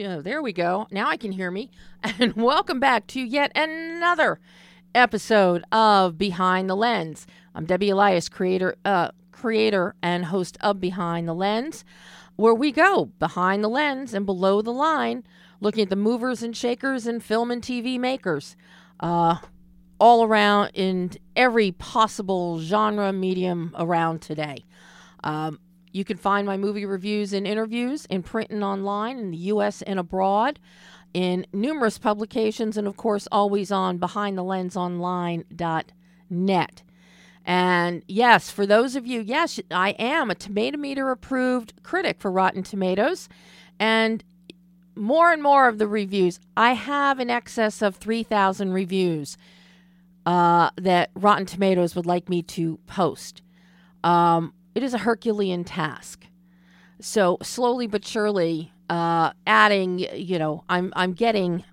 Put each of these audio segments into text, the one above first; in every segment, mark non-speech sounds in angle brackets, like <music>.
There we go. Now I can hear me. <laughs> And welcome back to yet another episode of Behind the Lens. I'm Debbie Elias, creator, uh, creator and host of Behind the Lens, where we go behind the lens and below the line, looking at the movers and shakers and film and TV makers, uh, all around in every possible genre medium around today. Um, you can find my movie reviews and interviews in print and online in the U.S. and abroad in numerous publications and, of course, always on behindthelensonline.net. And yes, for those of you, yes, I am a Tomato Meter approved critic for Rotten Tomatoes. And more and more of the reviews, I have in excess of 3,000 reviews uh, that Rotten Tomatoes would like me to post. Um, it is a Herculean task. So slowly but surely, uh, adding, you know, I'm I'm getting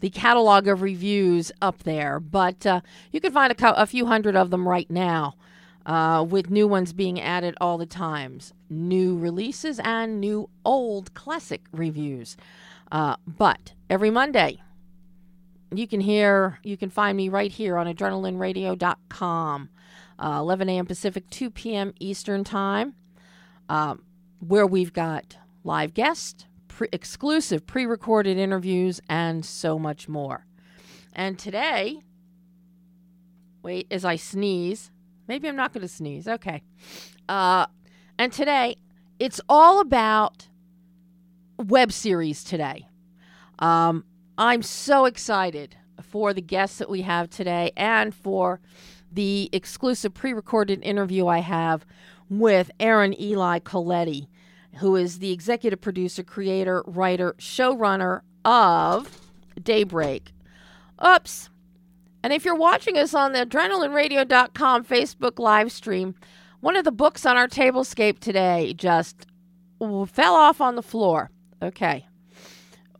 the catalog of reviews up there, but uh, you can find a, co- a, few hundred of them right now, uh, with new ones being added all the times, new releases and new old classic reviews. Uh, but every Monday, you can hear, you can find me right here on adrenalineradio.com uh, 11 a.m. Pacific, 2 p.m. Eastern Time, um, where we've got live guests, pre- exclusive pre recorded interviews, and so much more. And today, wait, as I sneeze, maybe I'm not going to sneeze. Okay. Uh, and today, it's all about web series today. Um, I'm so excited for the guests that we have today and for the exclusive pre recorded interview I have with Aaron Eli Coleite, who is the executive producer, creator, writer, showrunner of Daybreak. Oops. And if you're watching us on the adrenalineradio.com Facebook live stream, one of the books on our tablescape today just fell off on the floor. Okay.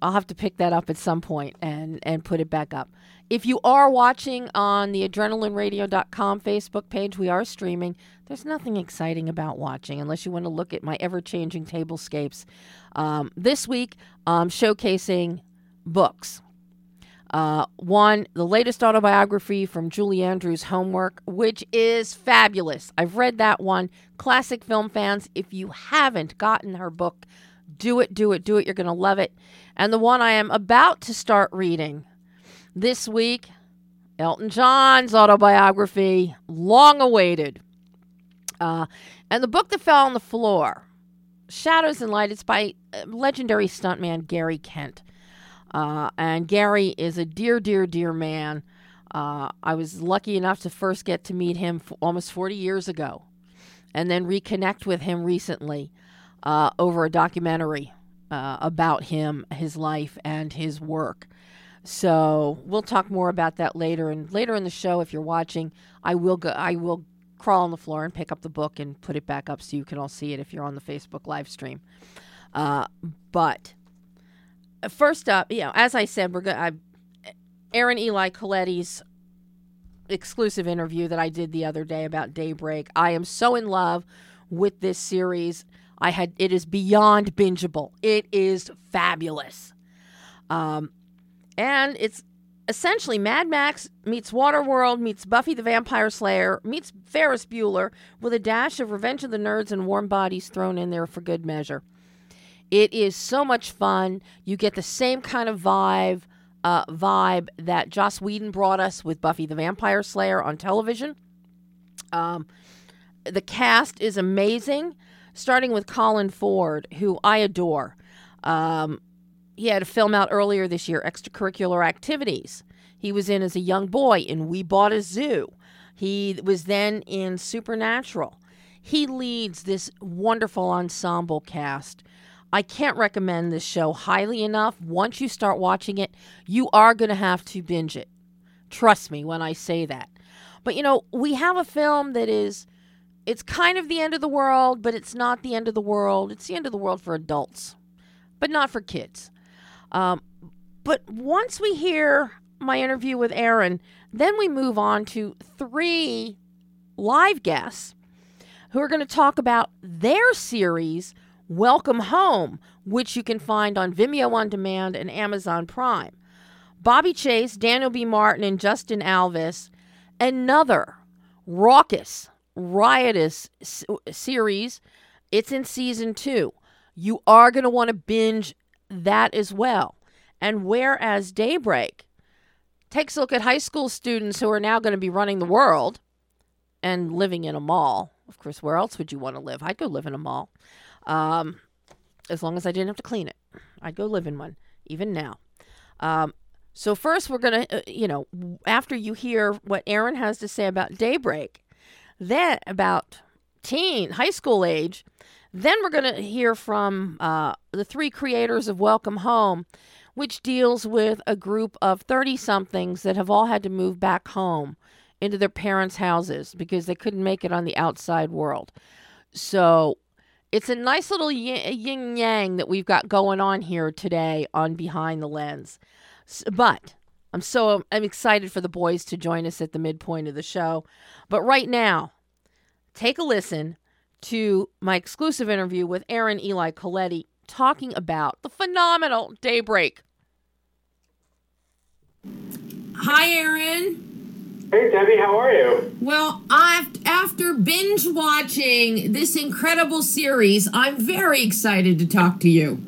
I'll have to pick that up at some point and, and put it back up. If you are watching on the adrenalineradio.com Facebook page, we are streaming. There's nothing exciting about watching unless you want to look at my ever changing tablescapes. Um, this week, I'm showcasing books. Uh, one, the latest autobiography from Julie Andrews' Homework, which is fabulous. I've read that one. Classic film fans, if you haven't gotten her book, do it, do it, do it. You're going to love it. And the one I am about to start reading this week, Elton John's autobiography, long awaited. Uh, and the book that fell on the floor, Shadows and Light, it's by uh, legendary stuntman Gary Kent. Uh, and Gary is a dear, dear, dear man. Uh, I was lucky enough to first get to meet him almost 40 years ago and then reconnect with him recently uh, over a documentary uh, about him, his life, and his work. So we'll talk more about that later. And later in the show, if you're watching, I will go. I will crawl on the floor and pick up the book and put it back up so you can all see it if you're on the Facebook live stream. Uh, but first up, you know, as I said, we're going. Aaron Eli Coleite's exclusive interview that I did the other day about Daybreak. I am so in love with this series. I had it is beyond bingeable. It is fabulous. Um, and it's essentially Mad Max meets Waterworld meets Buffy the Vampire Slayer meets Ferris Bueller with a dash of Revenge of the Nerds and Warm Bodies thrown in there for good measure. It is so much fun. You get the same kind of vibe, uh, vibe that Joss Whedon brought us with Buffy the Vampire Slayer on television. Um, the cast is amazing, starting with Colin Ford, who I adore. Um, he had a film out earlier this year, Extracurricular Activities. He was in as a young boy in We Bought a Zoo. He was then in Supernatural. He leads this wonderful ensemble cast. I can't recommend this show highly enough. Once you start watching it, you are going to have to binge it. Trust me when I say that. But you know, we have a film that is it's kind of the end of the world, but it's not the end of the world. It's the end of the world for adults, but not for kids. Um, but once we hear my interview with Aaron, then we move on to three live guests who are going to talk about their series, Welcome Home, which you can find on Vimeo On Demand and Amazon Prime. Bobby Chase, Daniel B. Martin, and Justin Alvis, another raucous, riotous series. It's in season two. You are going to want to binge that as well. And whereas Daybreak takes a look at high school students who are now going to be running the world and living in a mall. Of course, where else would you want to live? I'd go live in a mall. Um, as long as I didn't have to clean it. I'd go live in one, even now. Um, so, first, we're going to, uh, you know, after you hear what Aaron has to say about Daybreak, then about teen, high school age, then we're going to hear from uh, the three creators of Welcome Home, which deals with a group of 30 somethings that have all had to move back home into their parents' houses because they couldn't make it on the outside world. So it's a nice little yin yang that we've got going on here today on Behind the Lens. But I'm so I'm excited for the boys to join us at the midpoint of the show. But right now, take a listen to my exclusive interview with Aaron Eli Coleite talking about the phenomenal Daybreak. Hi, Aaron. Hey, Debbie, how are you? Well, I've, after binge watching this incredible series, I'm very excited to talk to you.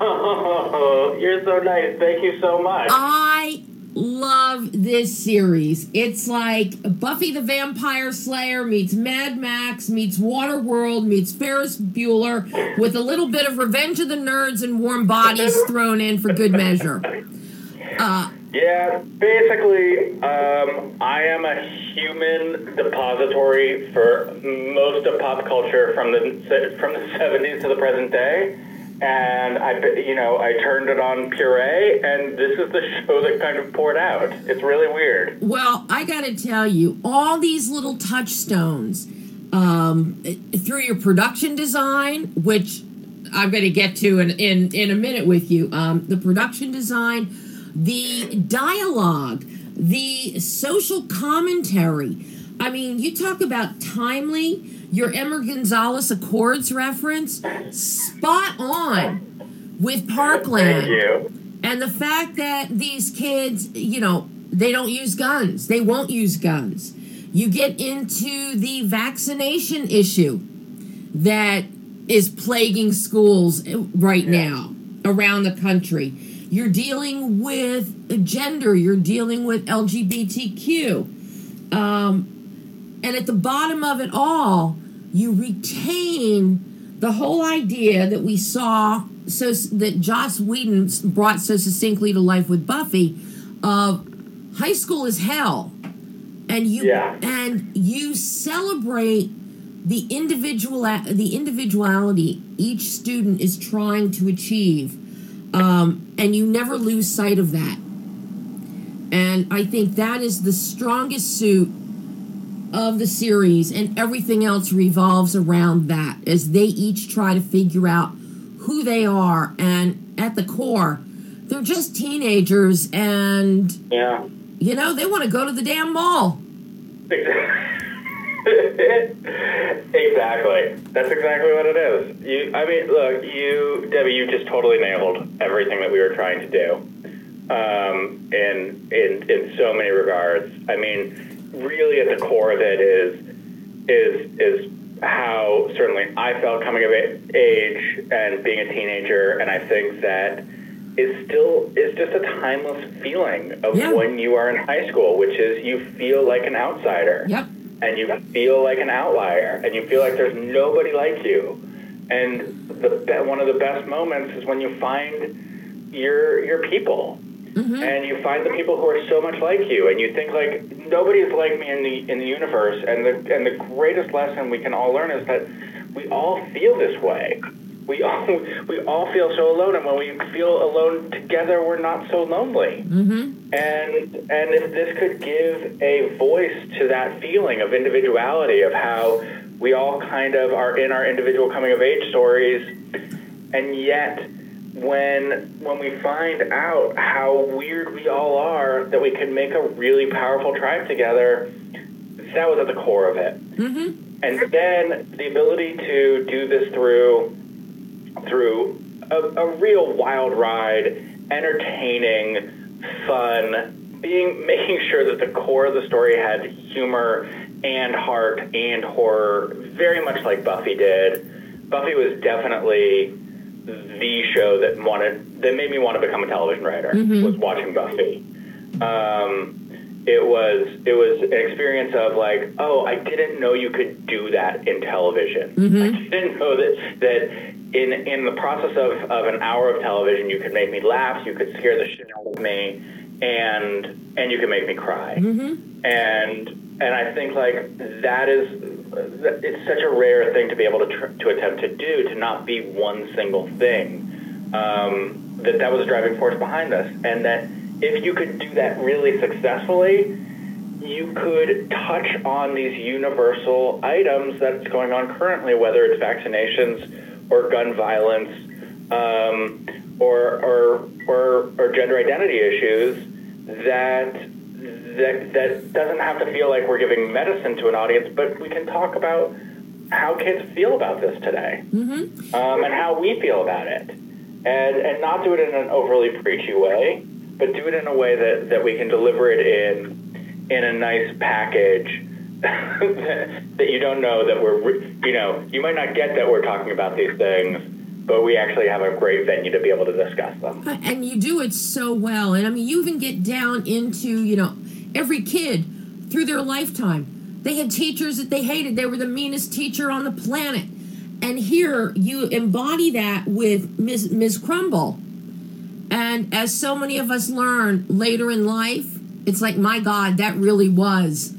oh, <laughs> you're so nice. Thank you so much. I love this series. It's like Buffy the Vampire Slayer meets Mad Max meets Waterworld meets Ferris Bueller with a little bit of Revenge of the Nerds and Warm Bodies <laughs> thrown in for good measure. Uh, yeah, basically, um, I am a human depository for most of pop culture from the from the '70s to the present day, and I, you know, I turned it on puree, and this is the show that kind of poured out. It's really weird. Well, I got to tell you, all these little touchstones um, through your production design, which I'm going to get to in, in in a minute with you. Um, the production design the dialogue, the social commentary. I mean, you talk about timely, your Emma Gonzalez Accords reference, spot on with Parkland. And the fact that these kids, you know, they don't use guns, they won't use guns. You get into the vaccination issue that is plaguing schools right now around the country you're dealing with gender, you're dealing with LGBTQ. Um, and at the bottom of it all, you retain the whole idea that we saw so that Joss Whedon brought so succinctly to life with Buffy of high school is hell. And you yeah. and you celebrate the individual the individuality each student is trying to achieve um, and you never lose sight of that. And I think that is the strongest suit of the series, and everything else revolves around that as they each try to figure out who they are. And at the core, they're just teenagers, and yeah, you know, they want to go to the damn mall. <laughs> exactly. That's exactly what it is. You, I mean, look, you, Debbie, you just totally nailed everything that we were trying to do, um, in in in so many regards. I mean, really, at the core of it is is is how certainly I felt coming of age and being a teenager, and I think that is still is just a timeless feeling of yeah. when you are in high school, which is you feel like an outsider. Yep and you feel like an outlier and you feel like there's nobody like you. And the one of the best moments is when you find your your people. Mm-hmm. And you find the people who are so much like you, and you think like nobody is like me in the in the universe. And the and the greatest lesson we can all learn is that we all feel this way we all <laughs> we all feel so alone, and when we feel alone together, we're not so lonely. Mm-hmm. And and if this could give a voice to that feeling of individuality, of how we all kind of are in our individual coming of age stories, and yet when when we find out how weird we all are, that we can make a really powerful tribe together. That was at the core of it. Mm-hmm. And then the ability to do this through through a, a real wild ride, entertaining, fun, being <laughs> making sure that the core of the story had humor and heart and horror, very much like Buffy did. Buffy was definitely the show that wanted that made me want to become a television writer. mhm Was watching Buffy. Um, it was it was an experience of like, oh, I didn't know you could do that in television. mhm I didn't know that that in in the process of, of an hour of television, you could make me laugh, you could scare the shit out of me, and and you could make me cry. mhm And and I think like that is it's such a rare thing to be able to tr- to attempt to do to not be one single thing. Um, that that was a driving force behind this, and that if you could do that really successfully, you could touch on these universal items that's going on currently, whether it's vaccinations or gun violence um, or, or, or, or gender identity issues that, that, that doesn't have to feel like we're giving medicine to an audience, but we can talk about how kids feel about this today um, and how we feel about it. And, and not do it in an overly preachy way, but do it in a way that, that we can deliver it in in a nice package <laughs> that that you don't know that we're you know you might not get that we're talking about these things but we actually have a great venue to be able to discuss them. And you do it so well. And i mean you even get down into you know every kid through their lifetime. They had teachers that they hated. They were the meanest teacher on the planet. And here you embody that with ms ms crumble. And as so many of us learn later in life it's like my god that really was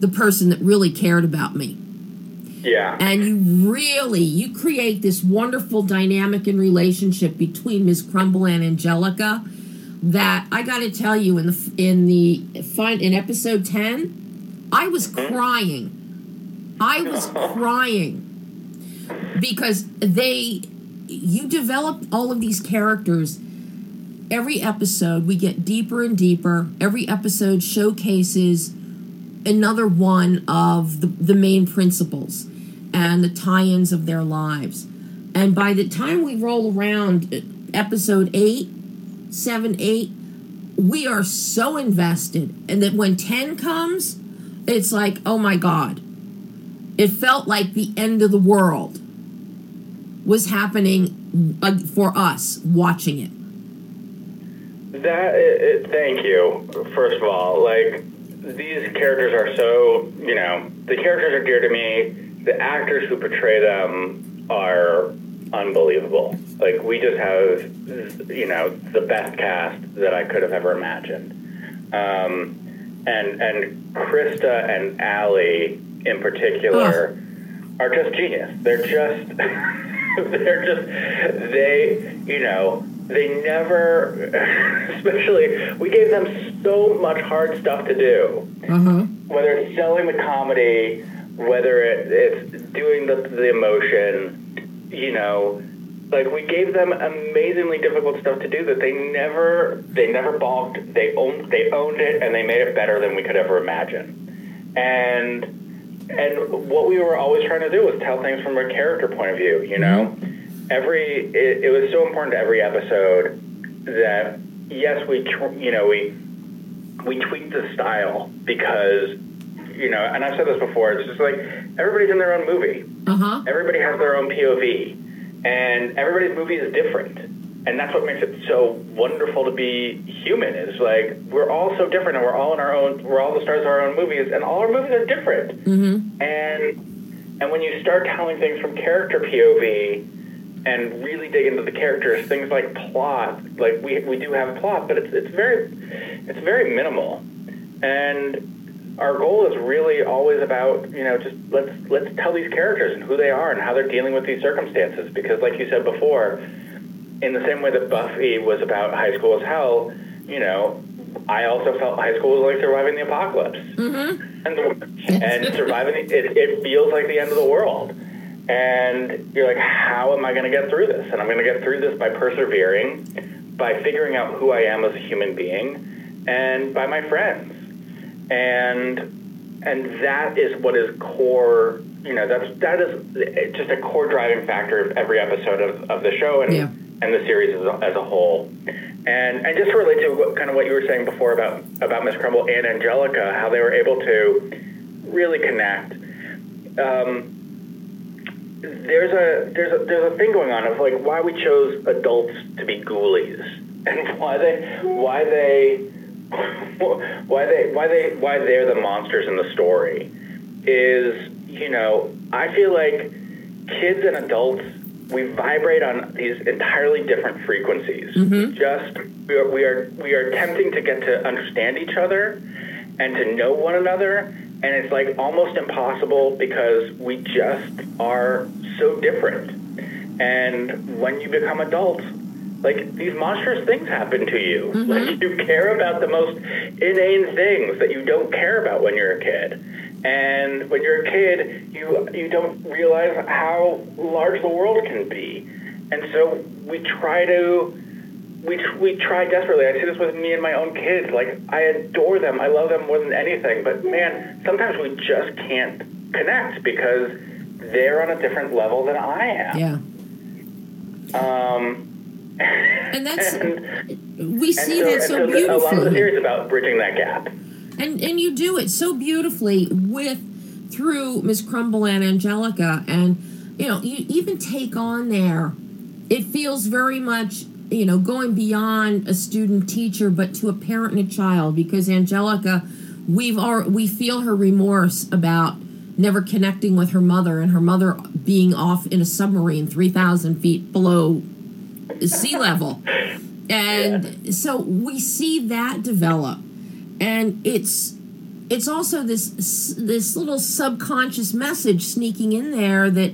the person that really cared about me yeah. And you really you create this wonderful dynamic and relationship between Miss Crumble and Angelica that I got to tell you in the in the fun in episode 10 I was mm-hmm. crying. I was <laughs> crying. Because they you develop all of these characters. Every episode we get deeper and deeper. Every episode showcases another one of the, the main principles and the tie-ins of their lives and by the time we roll around episode 8 7 8 we are so invested and that when 10 comes it's like oh my god it felt like the end of the world was happening uh, for us watching it That uh, thank you. First of all, like these characters are so you know the characters are dear to me. The actors who portray them are unbelievable. Like we just have you know the best cast that I could have ever imagined. Um, and and Krysta and Allie in particular are just genius. They're just <laughs> they're just they you know they never <laughs> especially we gave them so much hard stuff to do uh-huh whether it's selling the comedy whether it, it's doing the, the emotion you know like we gave them amazingly difficult stuff to do that they never they never balked they owned they owned it and they made it better than we could ever imagine. And and what we were always trying to do was tell things from a character point of view you know? Mm-hmm. Every it, it was so important to every episode that yes we tr- you know we we tweaked the style because you know and I've said this before it's just like everybody's in their own movie uh-huh everybody has their own POV and everybody's movie is different and that's what makes it so wonderful to be human is like we're all so different and we're all in our own we're all the stars of our own movies and all our movies are different mm-hmm. and and when you start telling things from character POV and really dig into the characters, things like plot, like we we do have a plot, but it's it's very it's very minimal. And our goal is really always about, you know, just let's let's tell these characters and who they are and how they're dealing with these circumstances because like you said before, in the same way that Buffy was about high school as hell, you know, I also felt high school was like surviving the apocalypse. Mm-hmm. And, and surviving it, it feels like the end of the world. And you're like, how am I going to get through this? And I'm going to get through this by persevering, by figuring out who I am as a human being, and by my friends. And and that is what is core. You know, that's that is just a core driving factor of every episode of, of the show. And Yeah. and the series as a, as a whole. And and just to relate to what, kind of what you were saying before about about Miss Crumble and Angelica, how they were able to really connect. Um, there's a there's a there's a thing going on of like why we chose adults to be ghoulies <laughs> and why they why they why they why they why they're the monsters in the story is you know I feel like kids and adults we vibrate on these entirely different frequencies. Mhm. Just we are, we are we are attempting to get to understand each other and to know one another, and it's like almost impossible because we just are so different. And when you become adults, like these monstrous things happen to you. Like you care about the most inane things that you don't care about when you're a kid. And when you're a kid, you you don't realize how large the world can be. And so we try to we we try desperately. I see this with me and my own kids. Like I adore them. I love them more than anything. But man, sometimes we just can't connect because they're on a different level than I am. Yeah. Um, And that's <laughs> and, we see and that so the- A lot of the beautifully. series about bridging that gap. and and you do it so beautifully with through Miss Crumble and Angelica, and you know you even take on there. It feels very much you know going beyond a student teacher, but to a parent and a child because Angelica, we've all we feel her remorse about never connecting with her mother and her mother being off in a submarine three thousand feet below sea level. And so we see that develop. And it's it's also this this little subconscious message sneaking in there that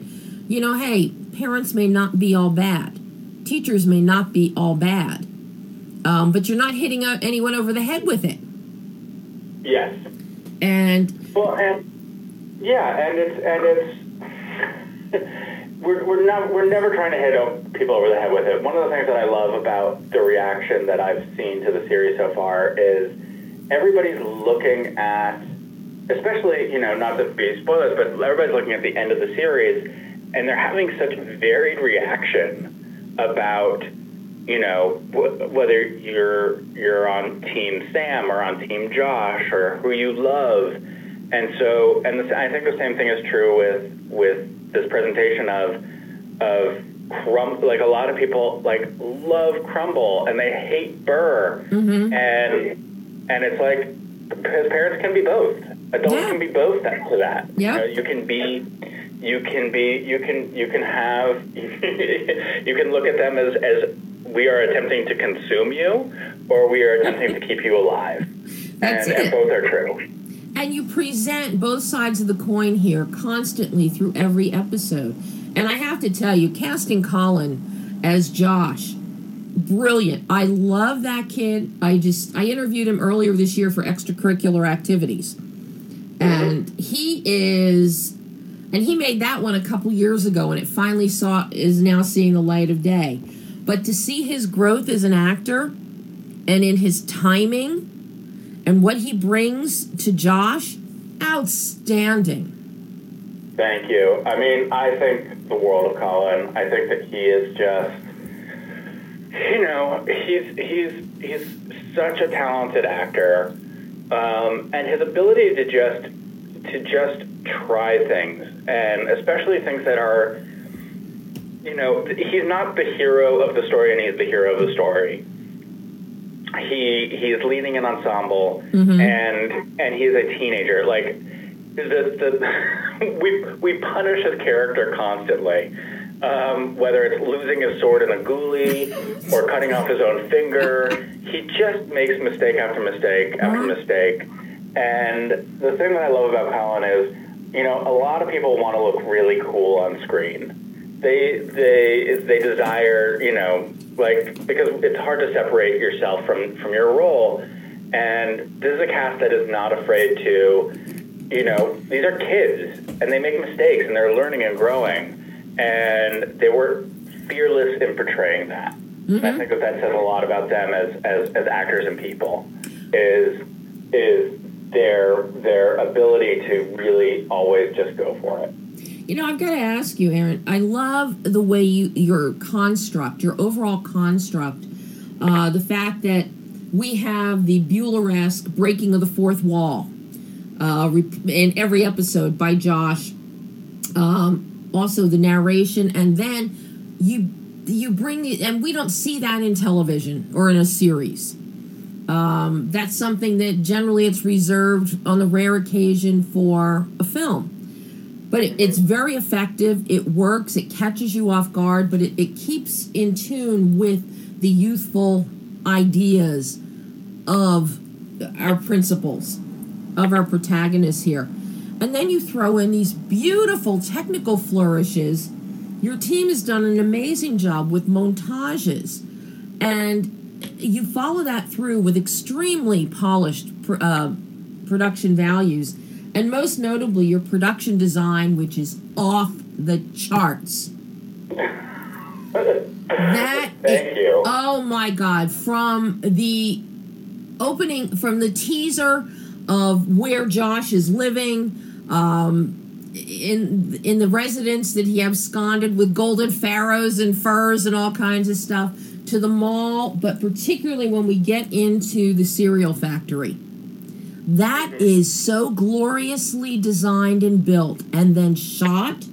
you know hey parents may not be all bad. Teachers may not be all bad. Um, but you're not hitting uh, anyone over the head with it. Yes. and Well, and yeah, and it's and it's <laughs> we're we're not we're never trying to hit people over the head with it. One of the things that I love about the reaction that I've seen to the series so far is everybody's looking at, especially you know not to be spoilers, but everybody's looking at the end of the series, and they're having such varied reaction about you know wh- whether you're you're on team Sam or on team Josh or who you love, and so and this, I think the same thing is true with with this presentation of of Crum like a lot of people like love Crumble and they hate Burr, Mhm. and and it's like because parents can be both, adults Yeah. can be both to that. Yeah. You, know, you can be you can be you can you can have <laughs> you can look at them as as we are attempting to consume you or we are attempting to keep you alive That's and, it. and both are true and you present both sides of the coin here constantly through every episode. And I have to tell you, casting Colin as Josh, brilliant. I love that kid. I just I interviewed him earlier this year for extracurricular activities. And he is and he made that one a couple years ago and it finally saw is now seeing the light of day. But to see his growth as an actor and in his timing and what he brings to Josh, outstanding. thank you i mean i think the world of colin i think that he is just you know he's he's he's such a talented actor um, and his ability to just to just try things and especially things that are you know he's not the hero of the story and he's the hero of the story he he is leading an ensemble and and he's a teenager. Like the the <laughs> we we punish his character constantly um, whether it's losing his sword in a ghoulie <laughs> or cutting off his own finger. He just makes mistake after mistake after mistake. And the thing that I love about Colin is you know a lot of people want to look really cool on screen. They they they desire you know like because it's hard to separate yourself from from your role. And this is a cast that is not afraid to you know these are kids and they make mistakes and they're learning and growing. And they were fearless in portraying that. And i mm-hmm. think that that says a lot about them as as, as actors and people is is their their ability to really always just go for it You know, I've got to ask you, Aaron. I love the way you your construct, your overall construct, uh, the fact that we have the Bueller-esque breaking of the fourth wall uh, in every episode by Josh. Um, also, the narration, and then you you bring the and we don't see that in television or in a series. Um, that's something that generally it's reserved on the rare occasion for a film. But it, it's very effective. It works. It catches you off guard, but it, it keeps in tune with the youthful ideas of our principles, of our protagonists here. And then you throw in these beautiful technical flourishes. Your team has done an amazing job with montages. And you follow that through with extremely polished uh, production values. And most notably, your production design, which is off the charts. That <laughs> Thank is, you. Oh my God! From the opening, from the teaser of where Josh is living, um, in in the residence that he absconded with golden pharaohs and furs and all kinds of stuff, to the mall, but particularly when we get into the cereal factory. That is so gloriously designed and built and then shot.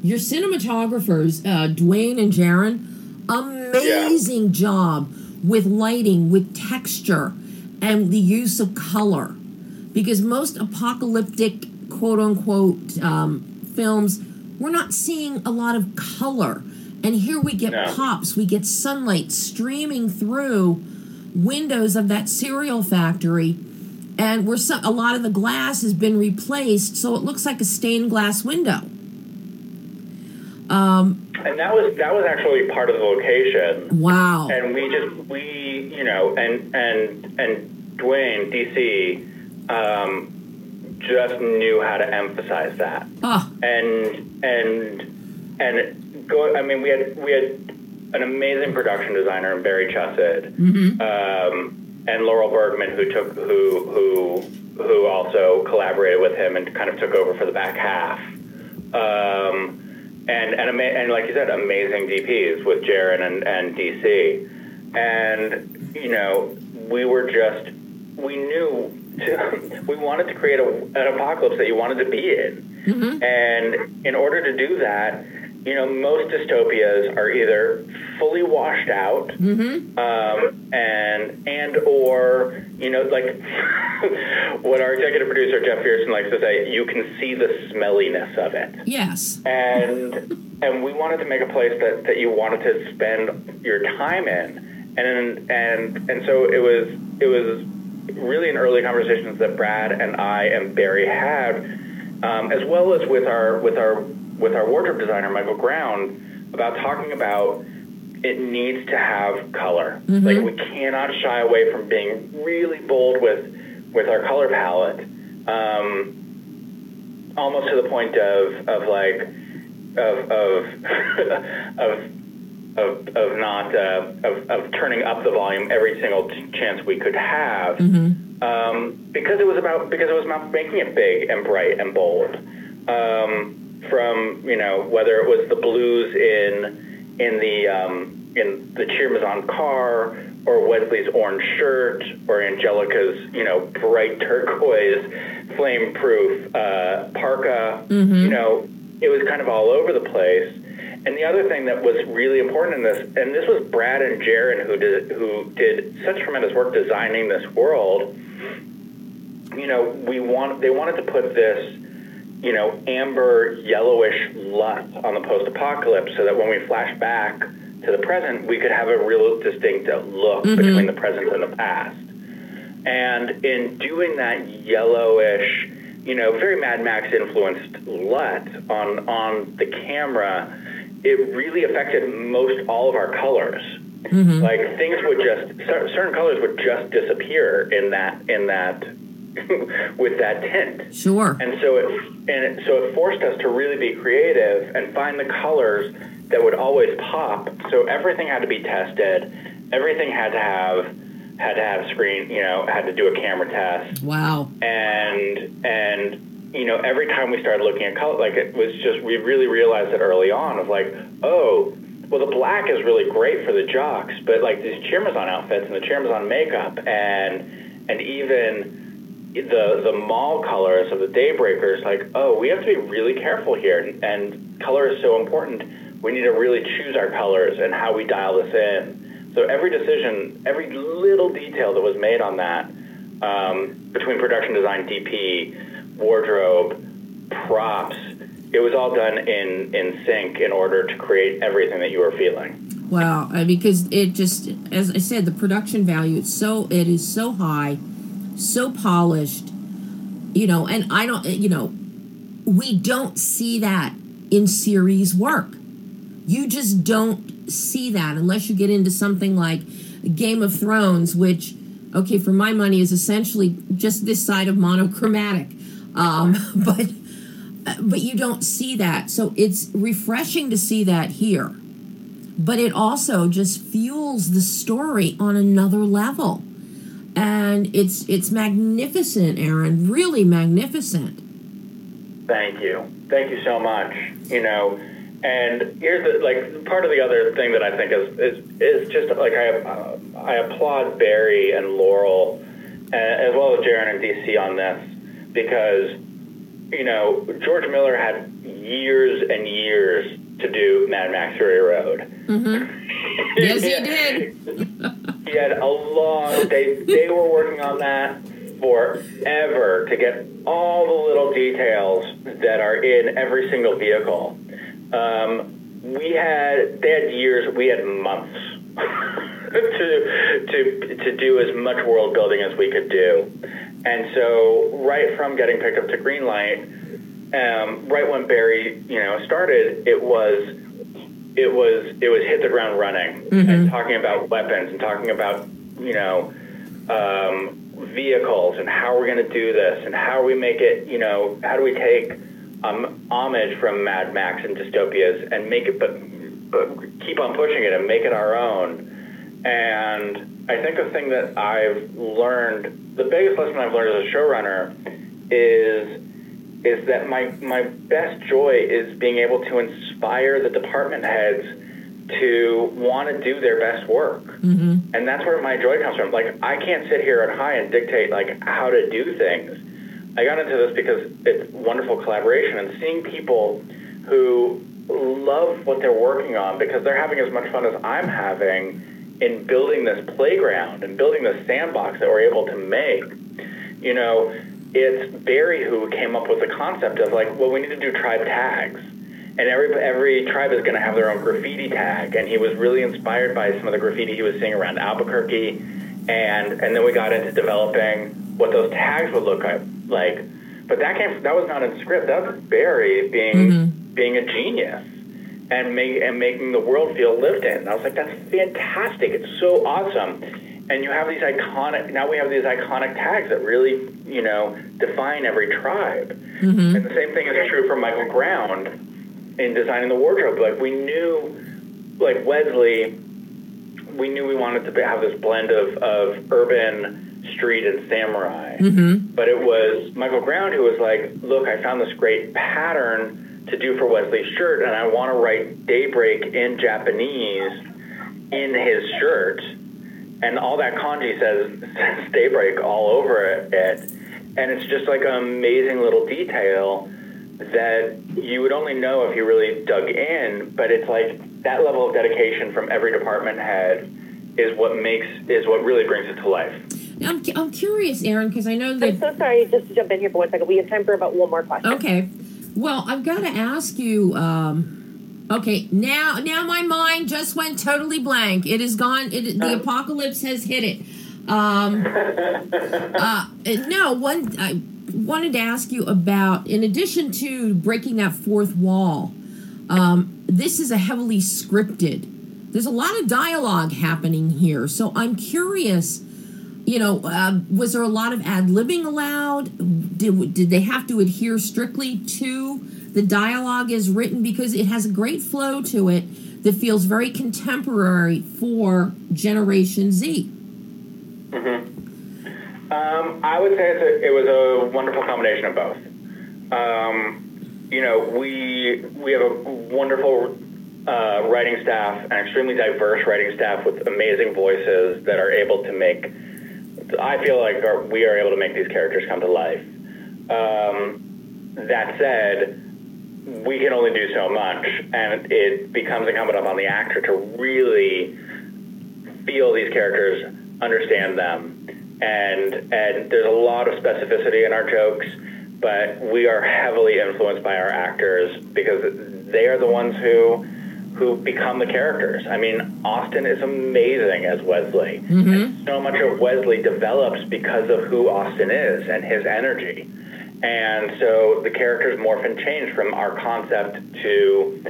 Your cinematographers, uh, Dwayne and Jaron, amazing yeah. job with lighting, with texture, and the use of color. Because most apocalyptic, quote unquote, um, films, we're not seeing a lot of color. And here we get no. pops, we get sunlight streaming through windows of that cereal factory. And we're so, a lot of the glass has been replaced, so it looks like a stained glass window. Um, and that was that was actually part of the location. Wow! And we just we you know and and and Dwayne DC um, just knew how to emphasize that. Oh. And and and go. I mean, we had we had an amazing production designer Barry Chusid, mm-hmm. um, and Laurel Bergman, who took who who who also collaborated with him and kind of took over for the back half. Um, and and ama- and like you said, amazing DPs with Jaron and, and DC, and you know we were just we knew to, <laughs> we wanted to create a, an apocalypse that you wanted to be in, mm-hmm. and in order to do that, you know, most dystopias are either fully washed out, mm-hmm. um, and and or you know, like <laughs> what our executive producer Jeff Pearson likes to say, you can see the smelliness of it. Yes. And <laughs> and we wanted to make a place that that you wanted to spend your time in, and and and so it was it was really in early conversations that Brad and I and Barry had, um, as well as with our with our with our wardrobe designer Michael Ground about talking about it needs to have color. Mm-hmm. Like we cannot shy away from being really bold with with our color palette, um, almost to the point of of like of of <laughs> of of, of not uh, of, of turning up the volume every single t- chance we could have mm-hmm. um, because it was about because it was about making it big and bright and bold. Um, from you know whether it was the blues in in the um, in the Cheer car or Wesley's orange shirt or Angelica's you know bright turquoise flame proof uh, parka. Mm-hmm. You know it was kind of all over the place. And the other thing that was really important in this, and this was Brad and Jaron who did who did such tremendous work designing this world. You know, we want they wanted to put this you know, amber yellowish LUT on the post apocalypse so that when we flash back to the present, we could have a real distinct look mm-hmm. between the present and the past. And in doing that yellowish, you know, very Mad Max influenced LUT on on the camera, it really affected most all of our colors. Mm-hmm. Like things would just certain colors would just disappear in that in that <laughs> with that tint. Sure. And so it and it, so it forced us to really be creative and find the colors that would always pop. So everything had to be tested. Everything had to have had to have screen, you know, had to do a camera test. Wow. And and you know, every time we started looking at color, like it was just we really realized it early on of like, oh, well, the black is really great for the jocks, but like these Cheermazon outfits and the Cheermazon makeup and and even the the mall colors of the Daybreakers, like, oh, we have to be really careful here, and, color is so important. We need to really choose our colors and how we dial this in. So every decision, every little detail that was made on that, um, between production design, DP, wardrobe, props, it was all done in in sync in order to create everything that you were feeling. Wow, uh, because it just, as I said, the production value it's so it is so high, so polished, you know, and I don't, you know, we don't see that in series work. You just don't see that unless you get into something like Game of Thrones, which, okay, for my money, is essentially just this side of monochromatic. Um, <laughs> but but you don't see that. So it's refreshing to see that here. But it also just fuels the story on another level. And it's it's magnificent, Aaron, really magnificent. Thank you. Thank you so much. You know, and here's the like part of the other thing that I think is is, is just like I uh, I applaud Barry and Laurel uh, as well as Jaron and DC on this because you know, George Miller had years and years to do Mad Max Fury Road. Mm-hmm. <laughs> yes, he did. <laughs> he had a long. They they were working on that forever to get all the little details that are in every single vehicle. Um, we had they had years. We had months. <laughs> to to to do as much world building as we could do. And so, right from getting picked up to Greenlight, um, right when Barry, you know, started, it was it was it was hit the ground running mm-hmm. and talking about weapons and talking about you know um, vehicles and how we're going to do this and how we make it. You know, how do we take um, homage from Mad Max and dystopias and make it, but, but keep on pushing it and make it our own. And I think the thing that I've learned, the biggest lesson I've learned as a showrunner, is is that my my best joy is being able to inspire the department heads to want to do their best work, mm-hmm. and that's where my joy comes from. Like I can't sit here at high and dictate like how to do things. I got into this because it's wonderful collaboration and seeing people who love what they're working on because they're having as much fun as I'm having in building this playground and building this sandbox that we're able to make. You know, it's Barry who came up with the concept of like, well, we need to do tribe tags. And every every tribe is going to have their own graffiti tag, and he was really inspired by some of the graffiti he was seeing around Albuquerque, and and then we got into developing what those tags would look like. But that came that was not in script. That was Barry being mm-hmm. being a genius and make and making the world feel lived in. And I was like, that's fantastic. It's so awesome. And you have these iconic. Now we have these iconic tags that really, you know, define every tribe. Mm-hmm. And the same thing is true for Michael Ground in designing the wardrobe. Like we knew, like Wesley, we knew we wanted to have this blend of of urban, street, and samurai. Mm-hmm. But it was Michael Ground who was like, look, I found this great pattern to do for Wesley's shirt, and I want to write Daybreak in Japanese in his shirt, and all that kanji says, <laughs> says Daybreak all over it, and it's just like an amazing little detail that you would only know if you really dug in, but it's like that level of dedication from every department head is what makes is what really brings it to life. I'm, I'm curious, Aaron, because I know that. I'm so sorry, just to jump in here for one second. We have time for about one more question. Okay. Well, I've got to ask you. Um, okay, now now my mind just went totally blank. It is gone. It, the apocalypse has hit it. Um, <laughs> uh, no, one. I wanted to ask you about. In addition to breaking that fourth wall, um, this is a heavily scripted. There's a lot of dialogue happening here, so I'm curious you know, uh, was there a lot of ad libbing allowed? Did, did they have to adhere strictly to the dialogue is written? Because it has a great flow to it that feels very contemporary for Generation Z. Mm-hmm. Um, I would say a, it was a wonderful combination of both. um, you know, we we have a wonderful uh, writing staff, an extremely diverse writing staff with amazing voices that are able to make. I feel like we are able to make these characters come to life. Um, that said, we can only do so much, and it becomes incumbent upon the actor to really feel these characters, understand them, and and there's a lot of specificity in our jokes, but we are heavily influenced by our actors because they are the ones who who become the characters. I mean, Austin is amazing as Wesley. Mm-hmm. So much of Wesley develops because of who Austin is and his energy. And so the characters morph and change from our concept to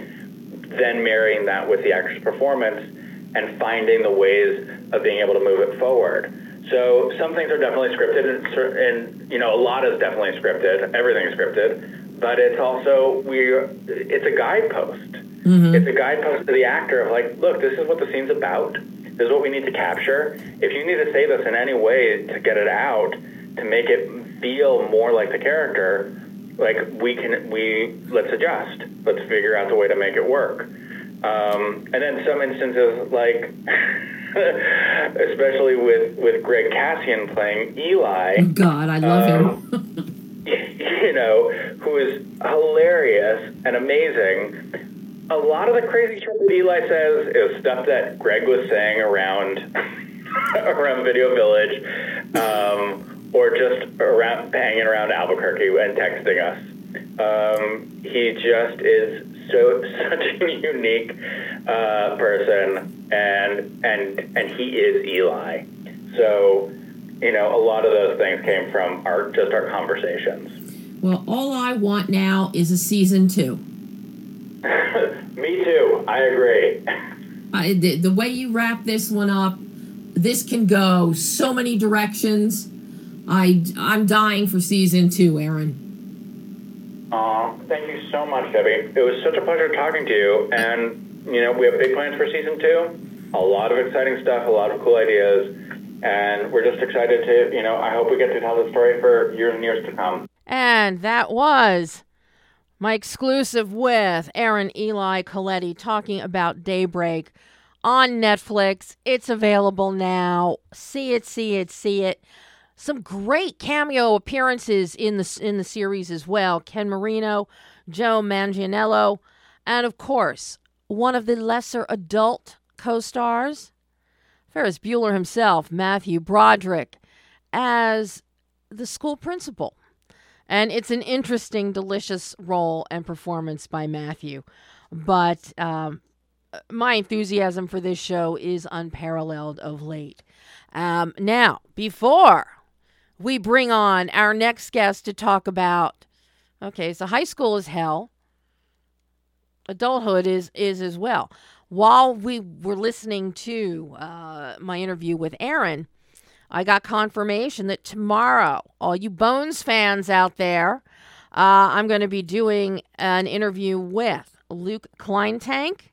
then marrying that with the actor's performance and finding the ways of being able to move it forward. So some things are definitely scripted, and, and you know a lot is definitely scripted. Everything is scripted, but it's also we. It's a guidepost. Mm-hmm. It's a guidepost to the actor of like, look, this is what the scene's about. This is what we need to capture. If you need to say this in any way to get it out, to make it feel more like the character, like we can, we let's adjust. Let's figure out the way to make it work. Um, and then some instances, like <laughs> especially with with Greg Kasyan playing Eli. Oh, God, I love Um, him. <laughs> you know, who is hilarious and amazing. A lot of the crazy shit that Eli says is stuff that Greg was saying around <laughs> around Video Village, um, or just around hanging around Albuquerque and texting us. Um, he just is so <laughs> such a unique uh, person, and and and he is Eli. So, you know, a lot of those things came from our just our conversations. Well, all I want now is a season two. <laughs> Me too. I agree. I, the, the way you wrap this one up, this can go so many directions. I, I'm dying for season two, Aaron. Aw, thank you so much, Debbie. It was such a pleasure talking to you. And, you know, we have big plans for season two. A lot of exciting stuff, a lot of cool ideas. And we're just excited to, you know, I hope we get to tell the story for years and years to come. And that was my exclusive with Aaron Eli Coleite talking about Daybreak on Netflix. It's available now. See it, see it, see it. Some great cameo appearances in the in the series as well. Ken Marino, Joe Manganiello, and of course, one of the lesser adult co-stars, Ferris Bueller himself, Matthew Broderick, as the school principal. And it's an interesting, delicious role and performance by Matthew. But um, my enthusiasm for this show is unparalleled of late. Um, now, before we bring on our next guest to talk about, okay, so high school is hell, adulthood is is as well. While we were listening to uh, my interview with Aaron, I got confirmation that tomorrow, all you Bones fans out there, uh, I'm going to be doing an interview with Luke Kleintank.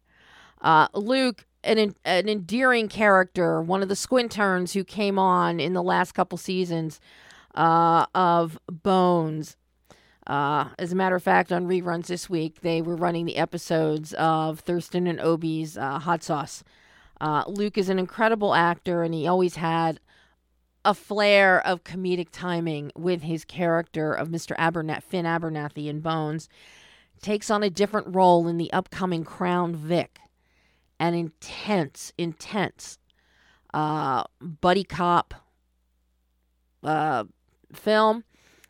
Uh, Luke, an, an endearing character, one of the squinterns who came on in the last couple seasons uh, of Bones. Uh, as a matter of fact, on reruns this week, they were running the episodes of Thurston and Obie's uh, Hot Sauce. Uh, Luke is an incredible actor, and he always had a flair of comedic timing with his character of Mr. Abernathy, Finn Abernathy in Bones. Takes on a different role in the upcoming Crown Vic. An intense, intense uh, buddy cop uh, film.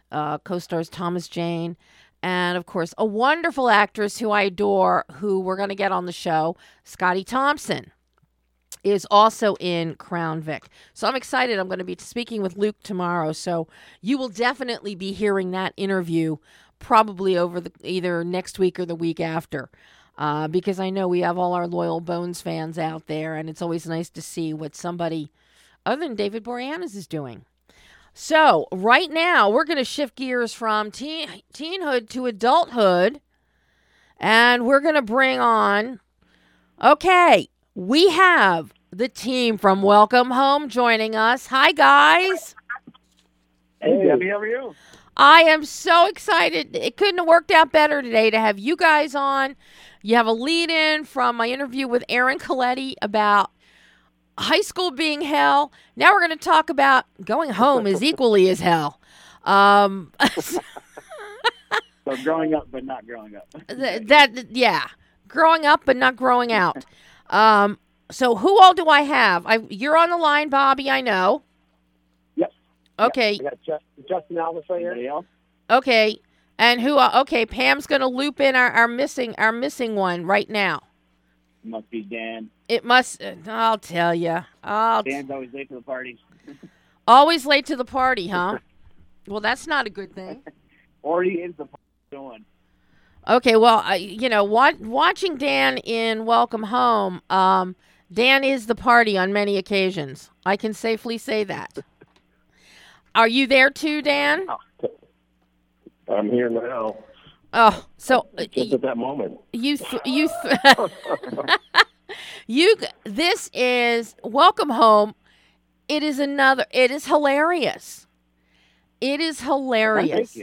Uh, co-stars Thomas Jane, and of course a wonderful actress who I adore, who we're going to get on the show, Scottie Thompson is also in Crown Vic. So I'm excited. I'm going to be speaking with Luke tomorrow. So you will definitely be hearing that interview probably over the either next week or the week after. Uh, because I know we have all our loyal Bones fans out there, and it's always nice to see what somebody other than David Boreanaz is doing. So, right now, we're going to shift gears from teen, teenhood to adulthood, and we're going to bring on, okay, we have the team from Welcome Home joining us. Hi, guys. Hey, Debbie, how are you? I am so excited. It couldn't have worked out better today to have you guys on. You have a lead in from my interview with Aaron Coleite about high school being hell. Now we're going to talk about going home is <laughs> equally as hell. Um, So growing up, but not growing up. <laughs> th- that yeah, growing up but not growing out. Um, so who all do I have? I you're on the line, Bobby. I know. Yep. Okay. I got Just, Justin Alvis right here. Else? Okay. And who? Okay, Pam's gonna loop in our, our missing our missing one right now. Must be Dan. It must. I'll tell you. I'll t- Dan's always late to the party. <laughs> always late to the party, huh? well, that's not a good thing. <laughs> Or he is the party one. Okay, well, I, you know, wa- watching Dan in Welcome Home, um, Dan is the party on many occasions. I can safely say that. <laughs> Are you there too, Dan? I'm here now, Oh, so just at that moment. you th- you th- <laughs> you this is welcome home. It is another it is hilarious. It is hilarious.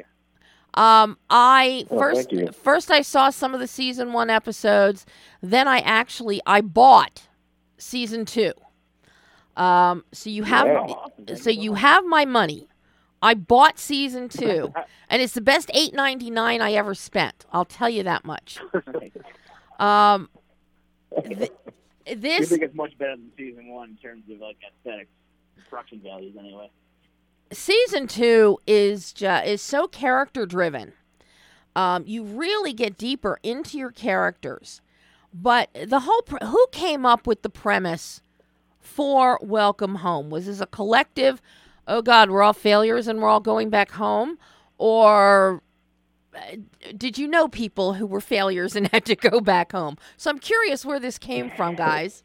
Um i Oh, first first i saw some of the season 1 episodes then i actually i bought season 2 um so you have Yeah. so you have my money i bought season 2 <laughs> and it's the best 8.99 i ever spent i'll tell you that much <laughs> um th- You think it's much better than season one in terms of like aesthetics, production values, anyway. season two is ju- is so character driven. Um, you really get deeper into your characters, but the whole pre- who came up with the premise for Welcome Home was this a collective? Oh God, we're all failures and we're all going back home, or uh, did you know people who were failures and <laughs> had to go back home? So I'm curious where this came from, guys.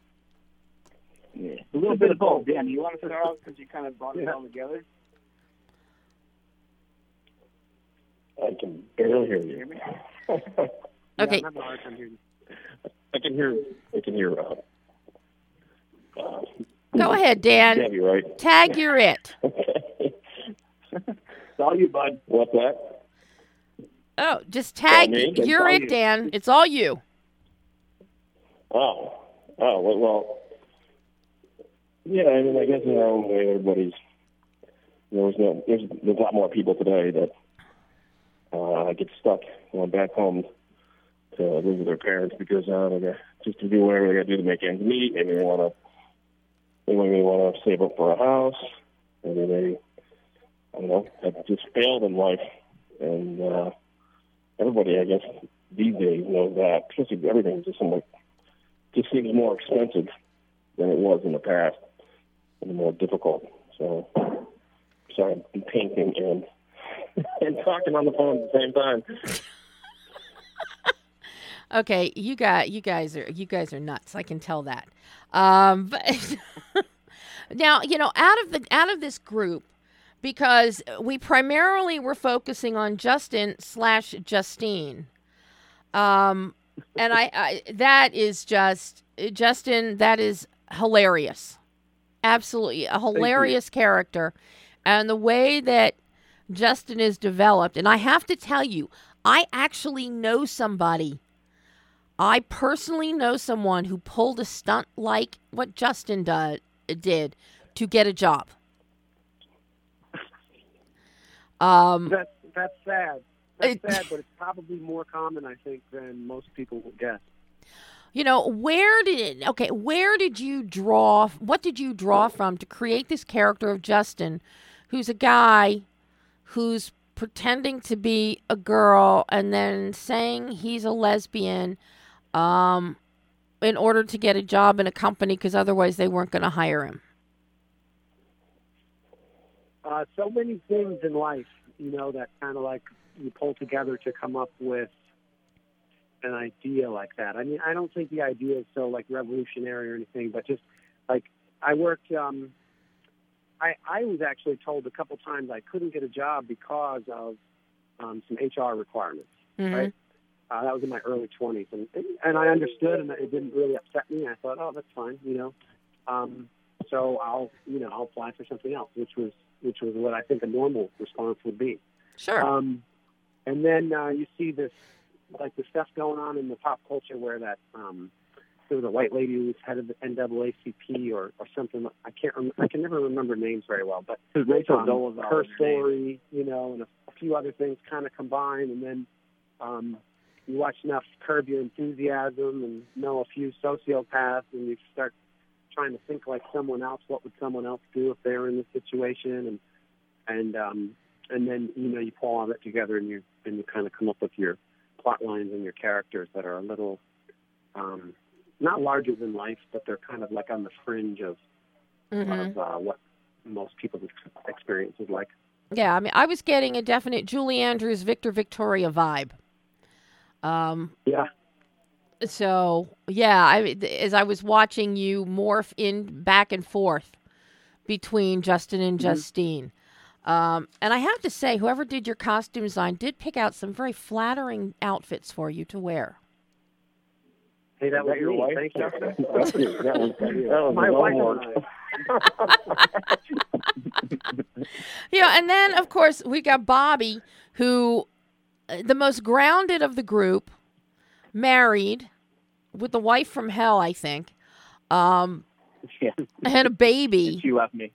Yeah. A little bit of both. Dan, you want to start off because you kind of brought it all together? I can barely hear you. Hear me? <laughs> Okay. I'm having a hard time hearing you. I can hear. I can hear. Uh, uh, Go ahead, Dan. Debbie, right? Tag you're it. <laughs> It's all you, bud. What's that? Oh, just tag. You're it, you. Dan. It's all you. Oh, oh well, well. Yeah, I mean, I guess in our own way, everybody's. There's no, there's, there's a lot more people today that uh, get stuck going back home to live with their parents because uh, they got, just to do whatever they got to do to make ends meet. and they want to, they maybe want to save up for a house. Maybe they, I don't know, have just failed in life, and uh, everybody, I guess, these days knows that. Especially everything just somewhat just seems more expensive than it was in the past, and more difficult. So, sorry, I'm painting and <laughs> and talking on the phone at the same time. Okay, you got you guys are you guys are nuts. I can tell that. Um, <laughs> but now you know out of the out of this group because we primarily were focusing on Justin slash Justine. Um, and I, I that is just Justin. That is hilarious, absolutely a hilarious character, and the way that Justin is developed. And I have to tell you, I actually know somebody. I personally know someone who pulled a stunt like what Justin did, did to get a job. Um, That's that's sad. That's It- sad, but it's probably more common, I think, than most people will guess. you know, where did okay, where did you draw what did you draw from to create this character of Justin who's a guy who's pretending to be a girl and then saying he's a lesbian um in order to get a job in a company because otherwise they weren't going to hire him. Uh, so many things in life, you know, that kind of like you pull together to come up with an idea like that. I mean, I don't think the idea is so like revolutionary or anything, but just like I worked. Um, I I was actually told a couple times I couldn't get a job because of um, some HR requirements. Mhm. Right. Uh, that was in my early 20s, and and I understood, and it didn't really upset me. I thought, oh, that's fine, you know. Um, so I'll, you know, I'll apply for something else, which was which was what I think a normal response would be. Sure. Um, and then uh, you see this, like the stuff going on in the pop culture where that um, there was a white lady who was head of the NAACP or, or something. I can't. Rem- I can never remember names very well, but Rachel um, Dolezal her is her name. story, you know, and a, a few other things kind of combine, and then um, you watch enough Curb Your Enthusiasm and know a few sociopaths, and you start trying to think like someone else. What would someone else do if they were in this situation? And and um, and then you know you pull all that together, and you and you kind of come up with your plot lines and your characters that are a little um, not larger than life, but they're kind of like on the fringe of Mhm. of uh, what most people's ex- experience is like. Yeah, I mean, I was getting a definite Julie Andrews, Victor Victoria vibe. Um, Yeah. so yeah, I as I was watching you morph in back and forth between Justin and Justine. Um, and I have to say, whoever did your costume design did pick out some very flattering outfits for you to wear. Hey, that Is was your me. wife, Thank you. Justin? That's. That was, that was My wife own and work. I. Yeah, and then of course we got Bobby, who the most grounded of the group, married, with the wife from hell, I think, um, <laughs> Yeah, and a baby. she left me.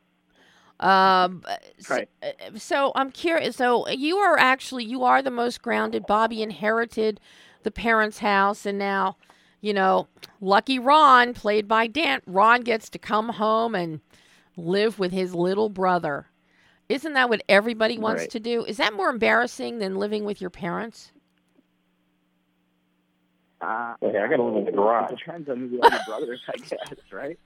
Um, so, Right. uh, so I'm curious. So you are actually you are the most grounded. Bobby inherited the parents' house, and now, you know, lucky Ron, played by Dan, Ron gets to come home and live with his little brother. Isn't that what everybody wants Right. to do? Is that more embarrassing than living with your parents? Uh, Okay, I gotta live in the garage. It depends on who the other brother is, I <laughs> guess, right?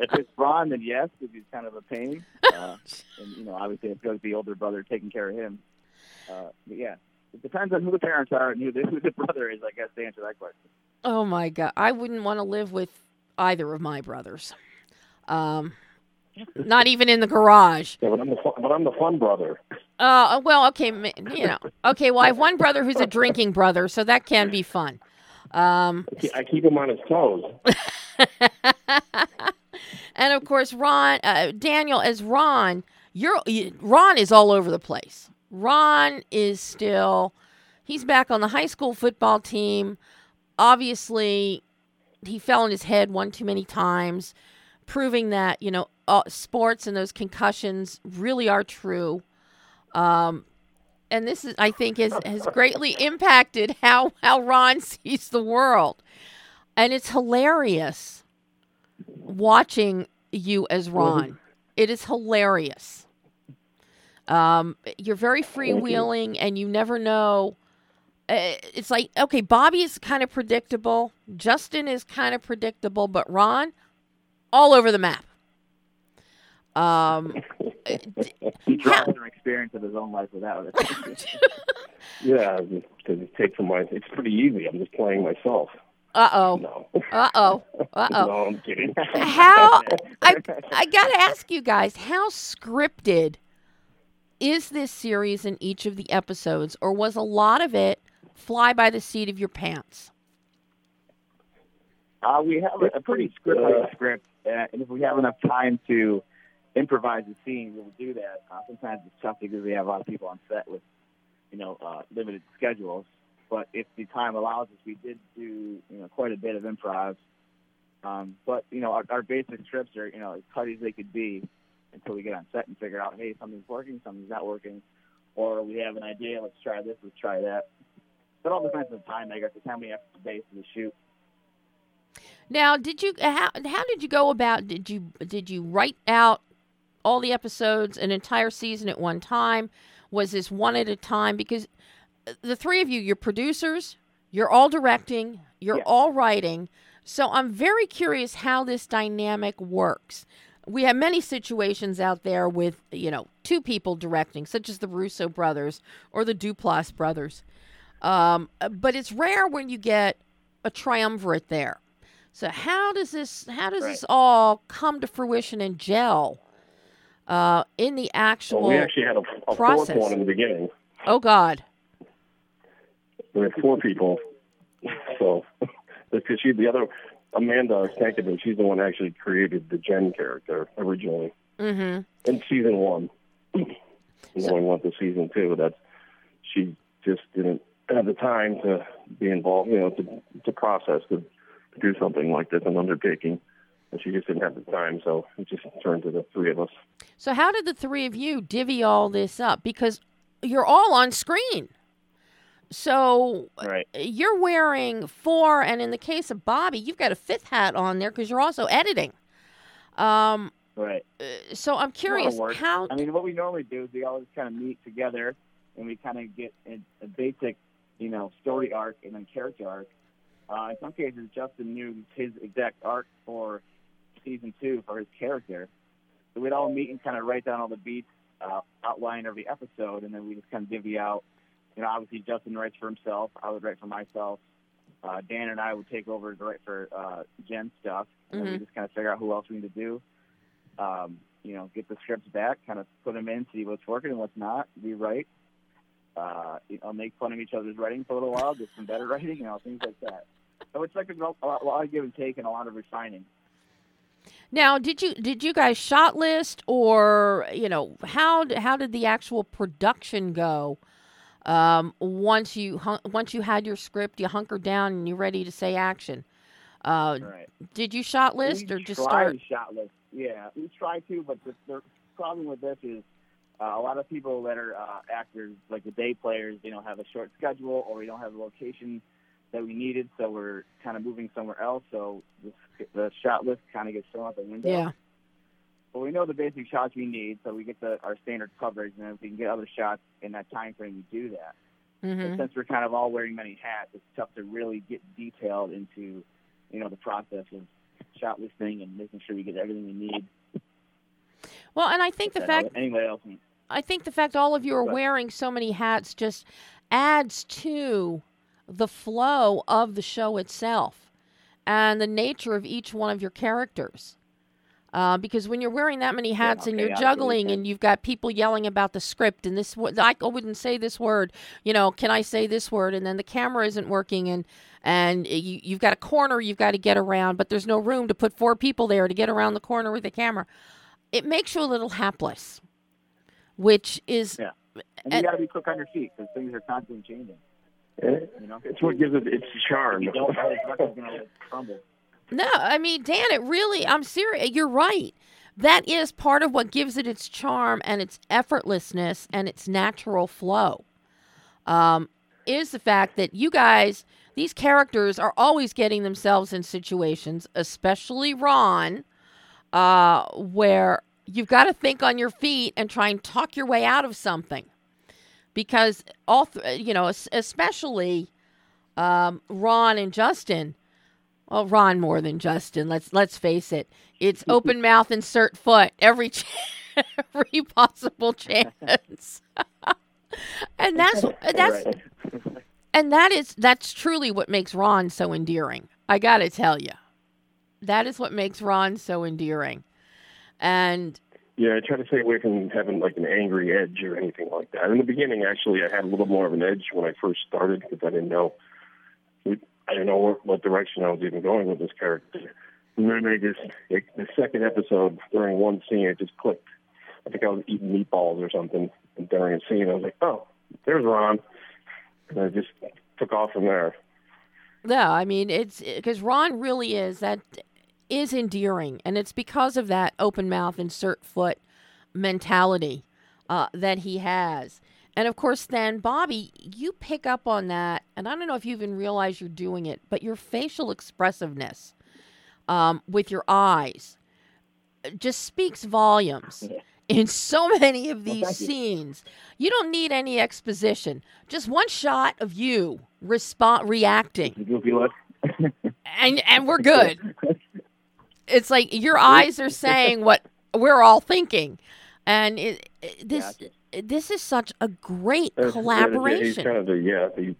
if it's Ron, then yes, because he's kind of a pain. Uh, <laughs> and, you know, obviously it's got the older brother taking care of him. Uh, but yeah, it depends on who the parents are and who the, <laughs> who the brother is, I guess, to answer that question. Oh my god, I wouldn't want to live with either of my brothers. Um, not even in the garage. Yeah, but I'm the fun, but I'm the fun brother. Uh, well, okay, you know, okay. Well, I have one brother who's a drinking brother, so that can be fun. Um, I keep- him on his toes. <laughs> and of course, Ron, uh, Daniel, as Ron, you're Ron is all over the place. Ron is still, he's back on the high school football team. Obviously, he fell on his head one too many times, proving that you know uh, sports and those concussions really are true. Um, and this is, I think, has has greatly impacted how how Ron <laughs> sees the world, and it's hilarious watching you as Ron. It is hilarious. Um, you're very freewheeling, and you never know. Uh, It's like okay, Bobby is kind of predictable. Justin is kind of predictable, but Ron, all over the map. Um, He draws from experience of his own life without it. <laughs> Yeah, because it takes from my. It's pretty easy. I'm just playing myself. uh oh, No. uh oh, uh oh. <laughs> no, I'm kidding. How I I <laughs> gotta ask you guys, how scripted is this series in each of the episodes, or was a lot of it fly by the seat of your pants? Uh, we have a, a pretty scripted like script, uh, and if we have enough time to improvise the scene, we'll do that. Uh, sometimes it's tough because we have a lot of people on set with, you know, uh, limited schedules. But if the time allows us, we did do, you know, quite a bit of improv. Um, but you know, our, our basic scripts are, you know, as cutty as they could be until we get on set and figure out, hey, something's working, something's not working, or we have an idea, let's try this, let's try that. It all depends on the time, I guess, the time we have to base the shoot. Now, did you how how did you go about? Did you did you write out all the episodes, an entire season at one time? Was this one at a time? Because uh, the three of you, you're producers, you're all directing, you're Yeah. all writing. So I'm very curious how this dynamic works. We have many situations out there with, you know, two people directing, such as the Russo brothers or the Duplass brothers. Um, but it's rare when you get a triumvirate there. So how does this how does this all come to fruition and gel uh, in the actual? Well, we actually had a, a fourth process. one in the beginning. oh God! We had four people. So, <laughs> because she, the other, Amanda Stankovic, she's the one that actually created the Jen character originally Mm-hmm. in season one. <clears throat> And going on to season two, that's she just didn't have the time to be involved, you know, to to process to, to do something like this, an undertaking. And she just didn't have the time, so it just turned to the three of us. So how did the three of you divvy all this up? Because you're all on screen. So Right. you're wearing four, and in the case of Bobby, you've got a fifth hat on there because you're also editing. Um, Right. uh, so I'm It's a lot of curious how. I mean, what we normally do is we always kind of meet together and we kind of get a, a basic, you know, story arc and then character arc. Uh, in some cases, Justin knew his exact arc for season two for his character. So we'd all meet and kind of write down all the beats, uh, outline every episode, and then we just kind of divvy out. You know, obviously Justin writes for himself. I would write for myself. Uh, Dan and I would take over to write for uh, Jen stuff, and then we just kind of figure out who else we need to do um, you know, get the scripts back, kind of put them in, see what's working and what's not, rewrite. Uh, you know, make fun of each other's writing for a little while, get some better <laughs> writing, you know, things like that. So it's like a, a lot, a lot of give and take and a lot of refining. Now, did you did you guys shot list or you know how how did the actual production go? Um, once you hun- once you had your script, you hunkered down and you're ready to say action. Uh, Right. did you shot list we or just start? shot list. Yeah, we try to, but the, the problem with this is uh, a lot of people that are uh, actors, like the day players, they don't have a short schedule or we don't have a location that we needed, so we're kind of moving somewhere else. So the, the shot list kind of gets thrown out the window. Yeah. But we know the basic shots we need, so we get the our standard coverage, and if we can get other shots in that time frame, we do that. hmm And since we're kind of all wearing many hats, it's tough to really get detailed into, you know, the process of shot listing and making sure we get everything we need. Well, and I think the fact anybody else. I think the fact all of you are wearing so many hats just adds to the flow of the show itself and the nature of each one of your characters. Uh, because when you're wearing that many hats and okay, you're I juggling and you've got people yelling about the script and this I wouldn't say this word, you know, can I say this word? And then the camera isn't working and and you, you've got a corner you've got to get around, but there's no room to put four people there to get around the corner with the camera. It makes you a little hapless, which is Yeah. And And- you got to be quick on your feet because things are constantly changing. Eh, You know, It's what gives it its charm. you don't know the record's going to crumble. No, I mean, Dan, it really, I'm serious. You're right. That is part of what gives it its charm and its effortlessness and its natural flow. Um, is the fact that you guys, these characters, are always getting themselves in situations, especially Ron, uh, where you've got to think on your feet and try and talk your way out of something. Because all, th- you know, especially um, Ron and Justin, well, Ron more than Justin. Let's let's face it. It's <laughs> open mouth, insert foot every <laughs> ch- every possible chance, <laughs> and that's that's and that is that's truly what makes Ron so endearing. I got to tell you, that is what makes Ron so endearing. And Yeah, I try to stay away from having like an angry edge or anything like that. In the beginning, actually, I had a little more of an edge when I first started because I didn't know, I didn't know what, direction I was even going with this character. And then I just, like, the second episode during one scene, it just clicked. I think I was eating meatballs or something and during a scene. I was like, oh, there's Ron, and I just took off from there. No, I mean it's because Ron really is that is endearing, and it's because of that open mouth, insert foot mentality uh, that he has. And of course, then Bobby, you pick up on that, and I don't know if you even realize you're doing it, but your facial expressiveness um, with your eyes uh, just speaks volumes. In so <laughs> many of these you. scenes, you don't need any exposition. Just one shot of you respond reacting The goofy look. and and we're good. <laughs> It's like your eyes are saying what we're all thinking, and it, it- this this is such a great Uh, He's kind of the yeah the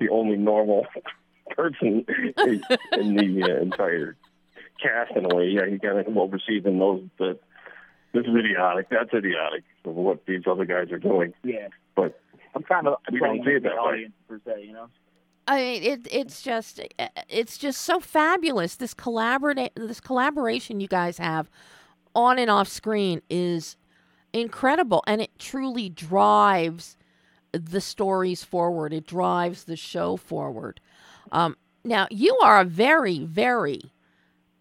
the only normal <laughs> person in the uh, entire cast in a way. Yeah, he kind of oversees and knows that this is idiotic, that's idiotic of what these other guys are doing. Yeah. But I'm kind of We don't playing see it the that way. audience per se, you know. I mean, it it's just it's just so fabulous. This collaborate this collaboration you guys have on and off screen is incredible, and it truly drives the stories forward. It drives the show forward. Um, now, you are a very, very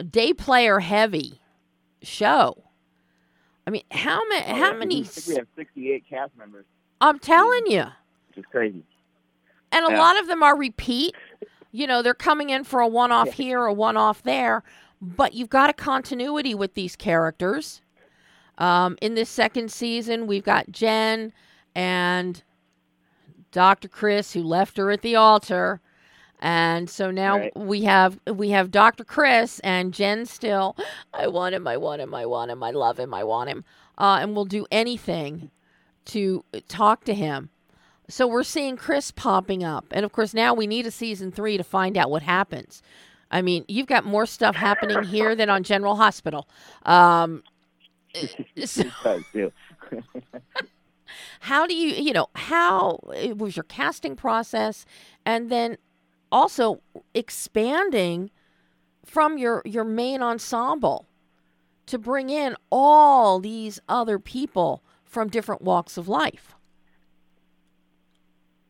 day player heavy show. I mean, how many? Oh, how many? I think we have 68 cast members, I'm telling you, which is crazy. And a Yeah. lot of them are repeat. You know, they're coming in for a one-off here, a one-off there, but you've got a continuity with these characters. Um, in this second season, we've got Jen and Dr. Chris, who left her at the altar, and so now Right. we have we have Dr. Chris and Jen still. I want him. I want him. I want him. I love him. I want him. Uh, and we'll do anything to talk to him. So we're seeing Chris popping up, and of course now we need a season three to find out what happens. I mean, you've got more stuff happening here than on General Hospital. Um, <laughs> <laughs> so It does, too. <laughs> how do you, you know, how it was your casting process, and then also expanding from your your main ensemble to bring in all these other people from different walks of life.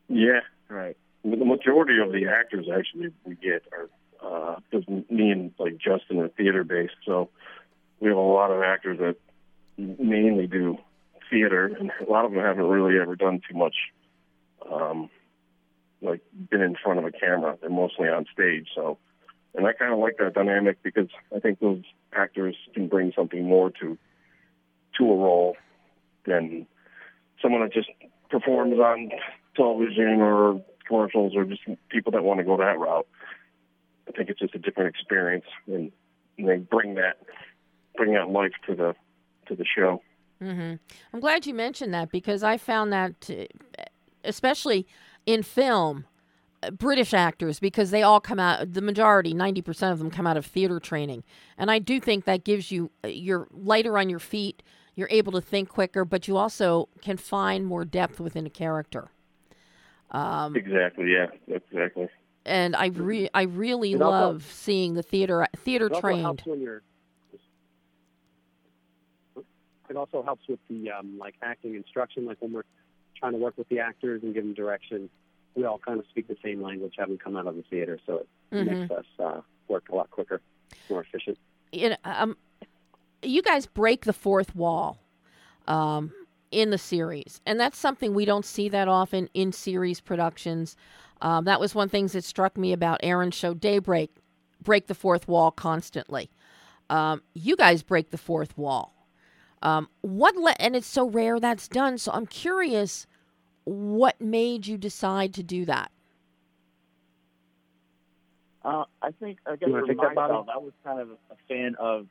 Yeah, Right. the majority of the actors actually we get are uh, because me and like Justin are theater based, so we have a lot of actors that mainly do theater, and a lot of them haven't really ever done too much, um, like been in front of a camera. They're mostly on stage, so. And I kind of like that dynamic because I think those actors can bring something more to to a role than someone that just performs on television or commercials or just people that want to go that route. I think it's just a different experience, and, and they bring that bring that life to the to the show. hmm I'm glad you mentioned that because I found that, especially in film, uh, British actors, because they all come out, the majority, 90% of them come out of theater training. And I do think that gives you, uh, you're lighter on your feet, you're able to think quicker, but you also can find more depth within a character. Um, Exactly. Yeah. Exactly. and I re- I really It love seeing the theater theater It also trained. helps when you're. It also helps with the um, like acting instruction, like when we're trying to work with the actors and give them direction. We all kind of speak the same language, having come out of the theater, so it Mhm. makes us uh, work a lot quicker, more efficient. you know, um, you guys break the fourth wall um, in the series, and that's something we don't see that often in series productions. Um, that was one thing that struck me about Aaron's show Daybreak, break the fourth wall constantly. Um, you guys break the fourth wall. Um, what le- and it's so rare that's done. So I'm curious, what made you decide to do that? Uh, I think, I guess You wanna for take that, myself, I was kind of a fan of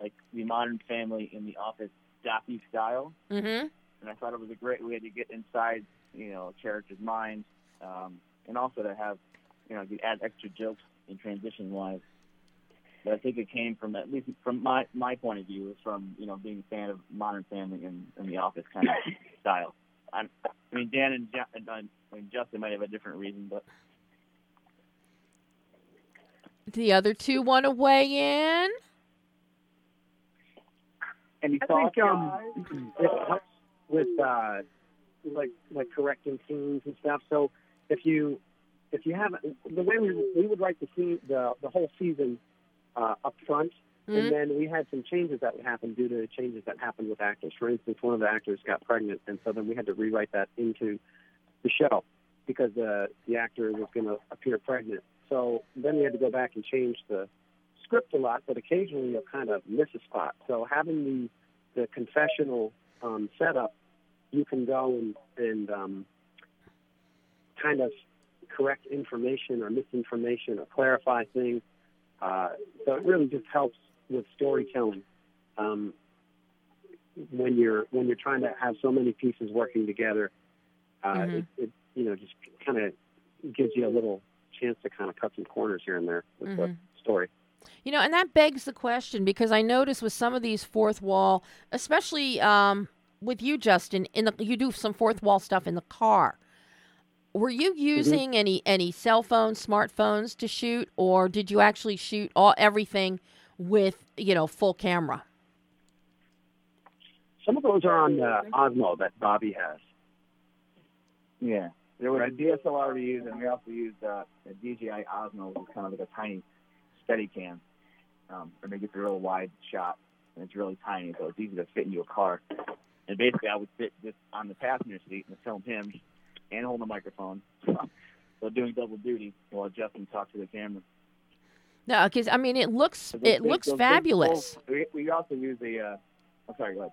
like the Modern Family in the Office Daffy style, Mm-hmm. and I thought it was a great way to get inside, you know, a character's mind, um, and also to have, you know, you add extra jokes in transition wise. But I think it came from at least from my my point of view was from you know being a fan of Modern Family and, and the Office kind of <laughs> style. I'm, I mean, Dan and, and uh, I mean, Justin might have a different reason, but The other two want to weigh in. Any I thoughts? think um, <clears throat> it helps with uh, like like correcting scenes and stuff. So if you if you have the way we we would write the scene the the whole season uh, up front, Mhm. and then we had some changes that happened due to changes that happened with actors. For instance, one of the actors got pregnant, and so then we had to rewrite that into the show because the the actor was going to appear pregnant. So then we had to go back and change the script a lot, but occasionally you'll kind of miss a spot. So having the the confessional um, setup, you can go and, and um, kind of correct information or misinformation or clarify things. Uh, so it really just helps with storytelling um, when you're when you're trying to have so many pieces working together. Uh, Mhm. it, it you know just kind of gives you a little chance to kind of cut some corners here and there with the Mhm. story. You know, and that begs the question because I notice with some of these fourth wall, especially um, with you, Justin, in the you do some fourth wall stuff in the car. Were you using any any cell phones, smartphones to shoot, or did you actually shoot all everything with you know full camera? Some of those are on uh, Osmo that Bobby has. Yeah. There was a DSLR we used, and we also used uh, a DJI Osmo, which is kind of like a tiny steady cam. Um, and it gets a real wide shot, and it's really tiny, so it's easy to fit into a car. And basically, I would sit just on the passenger seat and film him and hold the microphone. <laughs> so doing double duty while Justin talked to the camera. No, because I mean, it looks So it big- looks big fabulous. We, we also use the. Uh, I'm sorry, go ahead.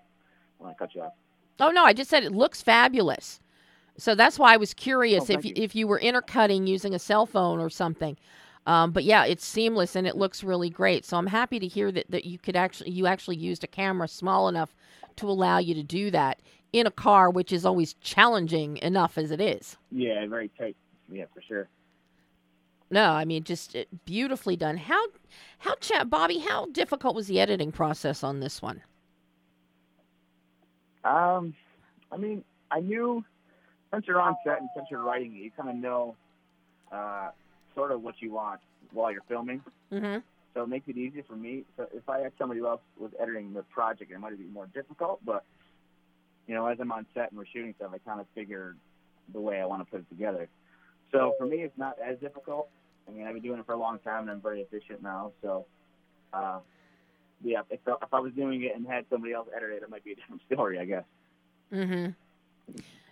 I want to cut you off. Oh no, I just said it looks fabulous. So that's why I was curious Oh, if you, if you were intercutting using a cell phone or something. Um, but yeah, it's seamless and it looks really great. So I'm happy to hear that, that you could actually you actually used a camera small enough to allow you to do that in a car, which is always challenging enough as it is. Yeah, very tight. Yeah, for sure. No, I mean just uh, beautifully done. How how cha- Bobby, how difficult was the editing process on this one? Um, I mean, I knew since you're on set and since you're writing it, you kind of know uh, sort of what you want while you're filming. Mhm. So it makes it easier for me. So if I had somebody else was editing the project, it might be more difficult. But you know, as I'm on set and we're shooting stuff, I kind of figure the way I want to put it together. So for me, it's not as difficult. I mean, I've been doing it for a long time, and I'm very efficient now. So, uh, yeah, if, if I was doing it and had somebody else edit it, it might be a different <laughs> story, I guess. Mm-hmm.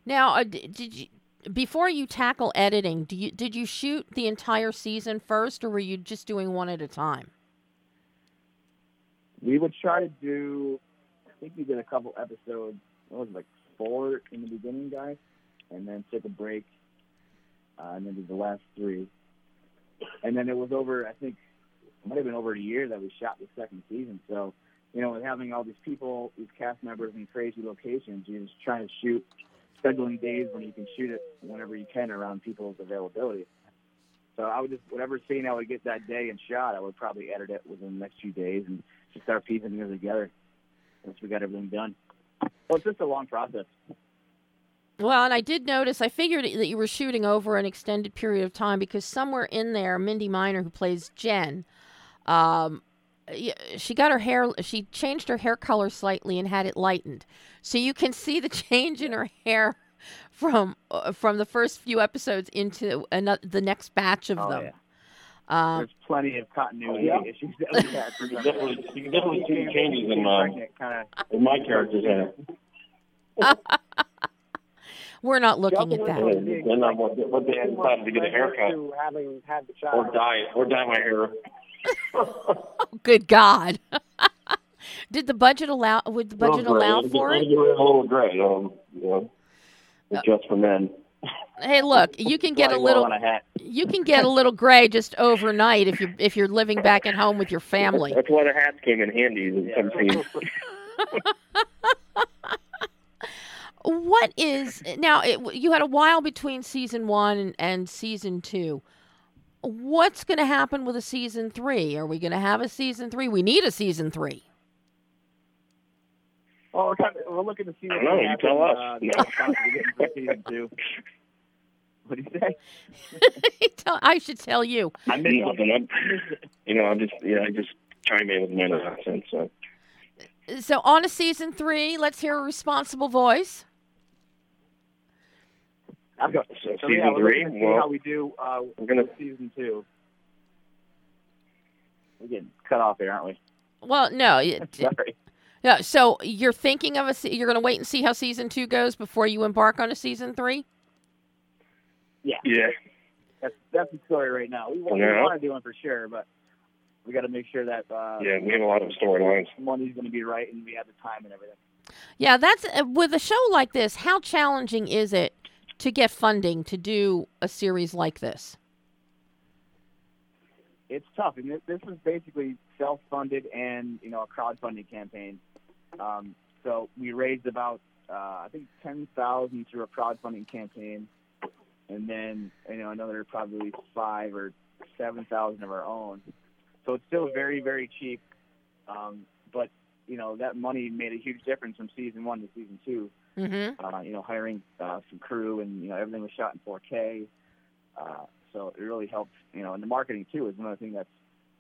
Now, uh, did you before you tackle editing? Do you did you shoot the entire season first, or were you just doing one at a time? We would try to do. I think we did a couple episodes. What was it, like four in the beginning, guys, and then took a break, uh, and then did the last three. And then it was over. I think it might have been over a year that we shot the second season. So, you know, with having all these people, these cast members in crazy locations, you're just trying to shoot, scheduling days when you can shoot it whenever you can around people's availability. So I would just whatever scene I would get that day and shot, I would probably edit it within the next few days and just start piecing it together once we got everything done. Well, it's just a long process. Well, and I did notice. I figured that you were shooting over an extended period of time because somewhere in there, Mindy Miner, who plays Jen, um, she got her hair. She changed her hair color slightly and had it lightened, so you can see the <laughs> change in her hair from uh, from the first few episodes into another, the next batch of Oh, them. yeah. Um, There's plenty of continuity Oh, yeah? issues that we had. You can definitely, you can definitely see the changes in, Pregnant, uh, kind in my character's hair. <laughs> we're not looking at that. They're not what, what they decided to get a haircut having had the or dye or dye my hair. <laughs> Good God! <laughs> did the budget allow? Would the budget allow for it? get a little gray. Um, you know, it's just for men. Hey, look, <laughs> you can get a little. well a hat. You can get a little gray just overnight if you if you're living back at home with your family. That's why the hats came in handy in scenes. What is now? It, you had a while between season one and, and season two. What's going to happen with a season three? Are we going to have a season three? We need a season three. Well, we're, kind of, we're looking to see what I don't know, you tell us. Uh, No. possibly getting for season two. What do you say? <laughs> Tell- I should tell you. I miss nothing. I'm, you know, I'm just, you know, I just chime in with my nonsense. So. So on a season three, let's hear a responsible voice. I'll. So So, season yeah, we're three, looking see well- how we do uh, We're gonna- season two. We're getting cut off here, aren't we? Well, no, <laughs> Sorry. no. So you're thinking of a. se- You're going to wait and see how season two goes before you embark on a season three. Yeah, Yeah. that's that's the story right now. We, want- we want to do one for sure, but we got to make sure that uh, Yeah, we have a lot of storylines. money's going to be right and we have the time and everything. Yeah, that's uh, with a show like this. How challenging is it to get funding to do a series like this? It's tough, and this, is basically self-funded and you know a crowdfunding campaign. Um, so we raised about uh, I think ten thousand through a crowdfunding campaign, and then you know another probably five or seven thousand of our own. So it's still very very cheap, um, but you know that money made a huge difference from season one to season two. Mm-hmm. Uh, you know, hiring uh, some crew and you know everything was shot in 4K. Uh, so it really helped. You know, and the marketing too is another thing that's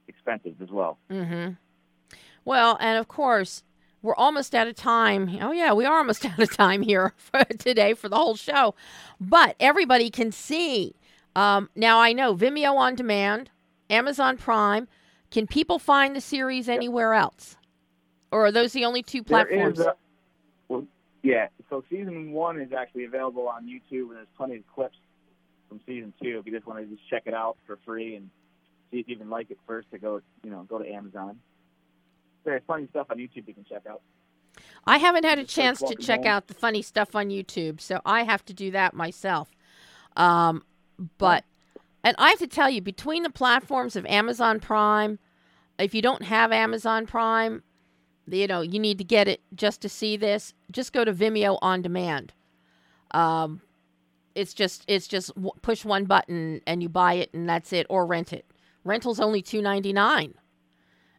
expensive as well. Mm-hmm. Well, and of course, we're almost out of time. Oh, yeah, we are almost <laughs> out of time here for today for the whole show. But everybody can see. Um, now, I know Vimeo on demand, Amazon Prime. Can people find the series anywhere else? Or are those the only two platforms? There is a, well, yeah, so season one is actually available on YouTube, and there's plenty of clips from season two. If you just want to just check it out for free and see if you even like it first, to go, you know, go to Amazon. There's plenty of stuff on YouTube you can check out. I haven't had a Just chance to check Home. out the funny stuff on YouTube, so I have to do that myself. Um, but, and I have to tell you, between the platforms of Amazon Prime, if you don't have Amazon Prime, you know, you need to get it just to see this. Just go to Vimeo on demand. Um, it's just it's just w- push one button and you buy it and that's it, or rent it. Rental's only two ninety nine,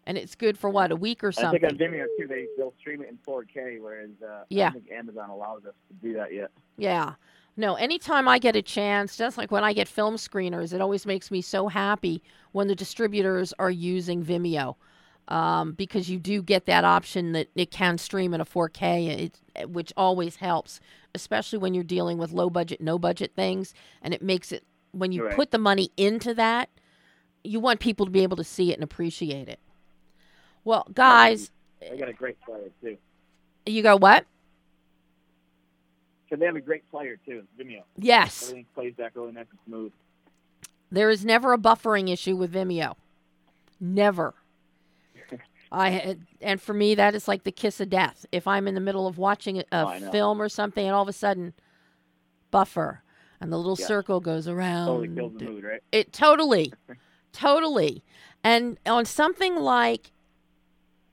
and it's good for what a week or something. I think on Vimeo too, they they'll stream it in 4K, whereas uh, Yeah. I don't think Amazon allows us to do that yet. Yeah. No, anytime I get a chance, just like when I get film screeners, it always makes me so happy when the distributors are using Vimeo. Um, because you do get that option that it can stream in a 4K, it, which always helps, especially when you're dealing with low budget, no budget things. And it makes it, when you Right. put the money into that, you want people to be able to see it and appreciate it. Well, guys, I got a great player too. you go, what? So they have a great player too, Vimeo. Yes. Everything plays back really nice and smooth. There is never a buffering issue with Vimeo. Never. I and for me that is like the kiss of death. If I'm in the middle of watching a, film or something and all of a sudden buffer and the little Yeah. circle goes around. Totally kills the mood, right? It totally, <laughs> totally. And on something like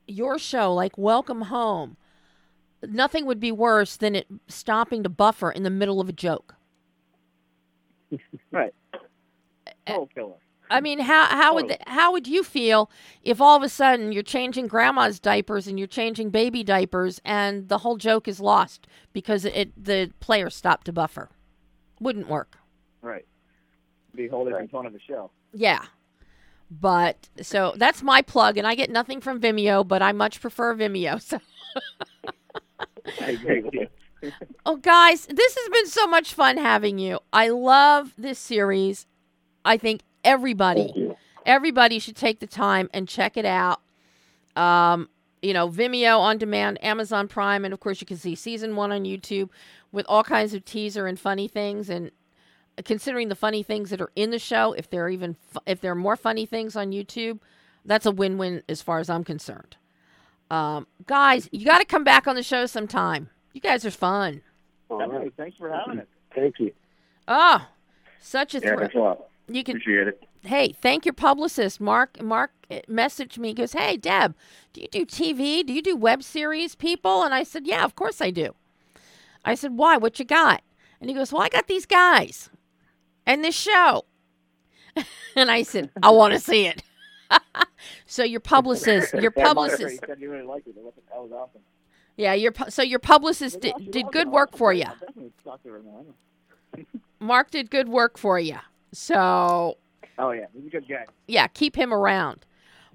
your show, like Welcome Home, nothing would be worse than it stopping to buffer in the middle of a joke. <laughs> Right. Total killer. I mean, how how would oh. Totally. how would you feel if all of a sudden you're changing grandma's diapers and you're changing baby diapers and the whole joke is lost because it the player stopped to buffer? Wouldn't work. Right. Be a whole different tone of the show. Yeah. But so that's my plug, and I get nothing from Vimeo, but I much prefer Vimeo. So, <laughs> I agree with you. <laughs> oh, guys, this has been so much fun having you. I love this series. I think everybody, everybody should take the time and check it out. Um, you know, Vimeo on demand, Amazon Prime, and of course, you can see season one on YouTube with all kinds of teaser and funny things. And considering the funny things that are in the show, if there are even fu- if there are more funny things on YouTube, that's a win-win as far as I'm concerned. Um, guys, you got to come back on the show sometime. You guys are fun. All Definitely. Thanks for having us. Thank you. Oh, such a Yeah, thrill. Thanks a lot. You can Appreciate it. hey, thank your publicist. Mark Mark uh, messaged me. He goes, "Hey, Deb, do you do TV? Do you do web series people?" And I said, "Yeah, of course I do." I said, "Why? What you got?" And he goes, "Well, I got these guys and this show." <laughs> and I said, "I want to see it." <laughs> so your publicist, your <laughs> publicist, said you really liked it. That was- awesome. yeah, your so your publicist did, did good work for you. I'll definitely talk to her now. Mark did good work for you. So Oh yeah, he's a good guy. yeah, keep him around.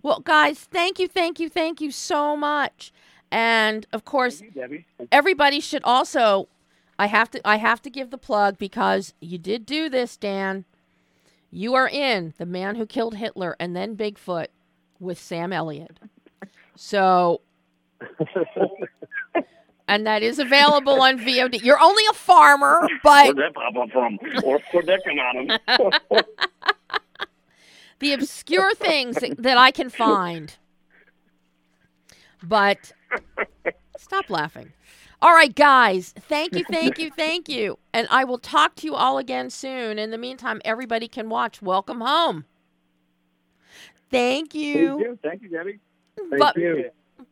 Well, guys, thank you, thank you, thank you so much. And of course, you, everybody should also I have to I have to give the plug because you did do this, Dan. You are in The Man Who Killed Hitler and then Bigfoot with Sam Elliott. So <laughs> and that is available on VOD. You're only a farmer, but Where'd that pop up from? Or where'd that come out of? <laughs> the obscure things that I can find. But stop laughing. All right, guys. Thank you, thank you, thank you. And I will talk to you all again soon. In the meantime, everybody can watch Welcome Home. Thank Please you. Thank you, Debbie. Thank you.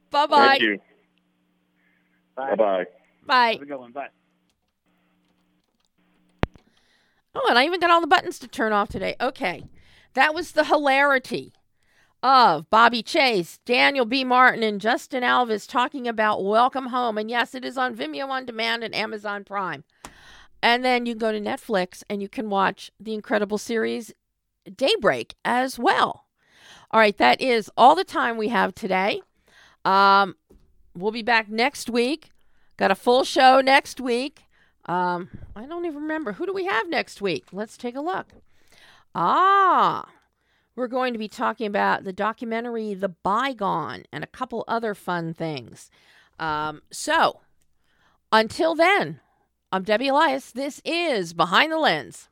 Bye bye. Thank you. Bye. Bye-bye. Bye. Have a good one. Bye. Oh, and I even got all the buttons to turn off today. Okay. That was the hilarity of Bobby Chase, Daniel B. Martin, and Justin Alvis talking about Welcome Home. And yes, it is on Vimeo On Demand and Amazon Prime. And then you can go to Netflix and you can watch the incredible series Daybreak as well. All right, that is all the time we have today. Um, we'll be back next week. Got a full show next week. Um, I don't even remember. Who do we have next week? Let's take a look. Ah, we're going to be talking about the documentary The Bygone and a couple other fun things. Um, so, until then, I'm Debbie Elias. This is Behind the Lens.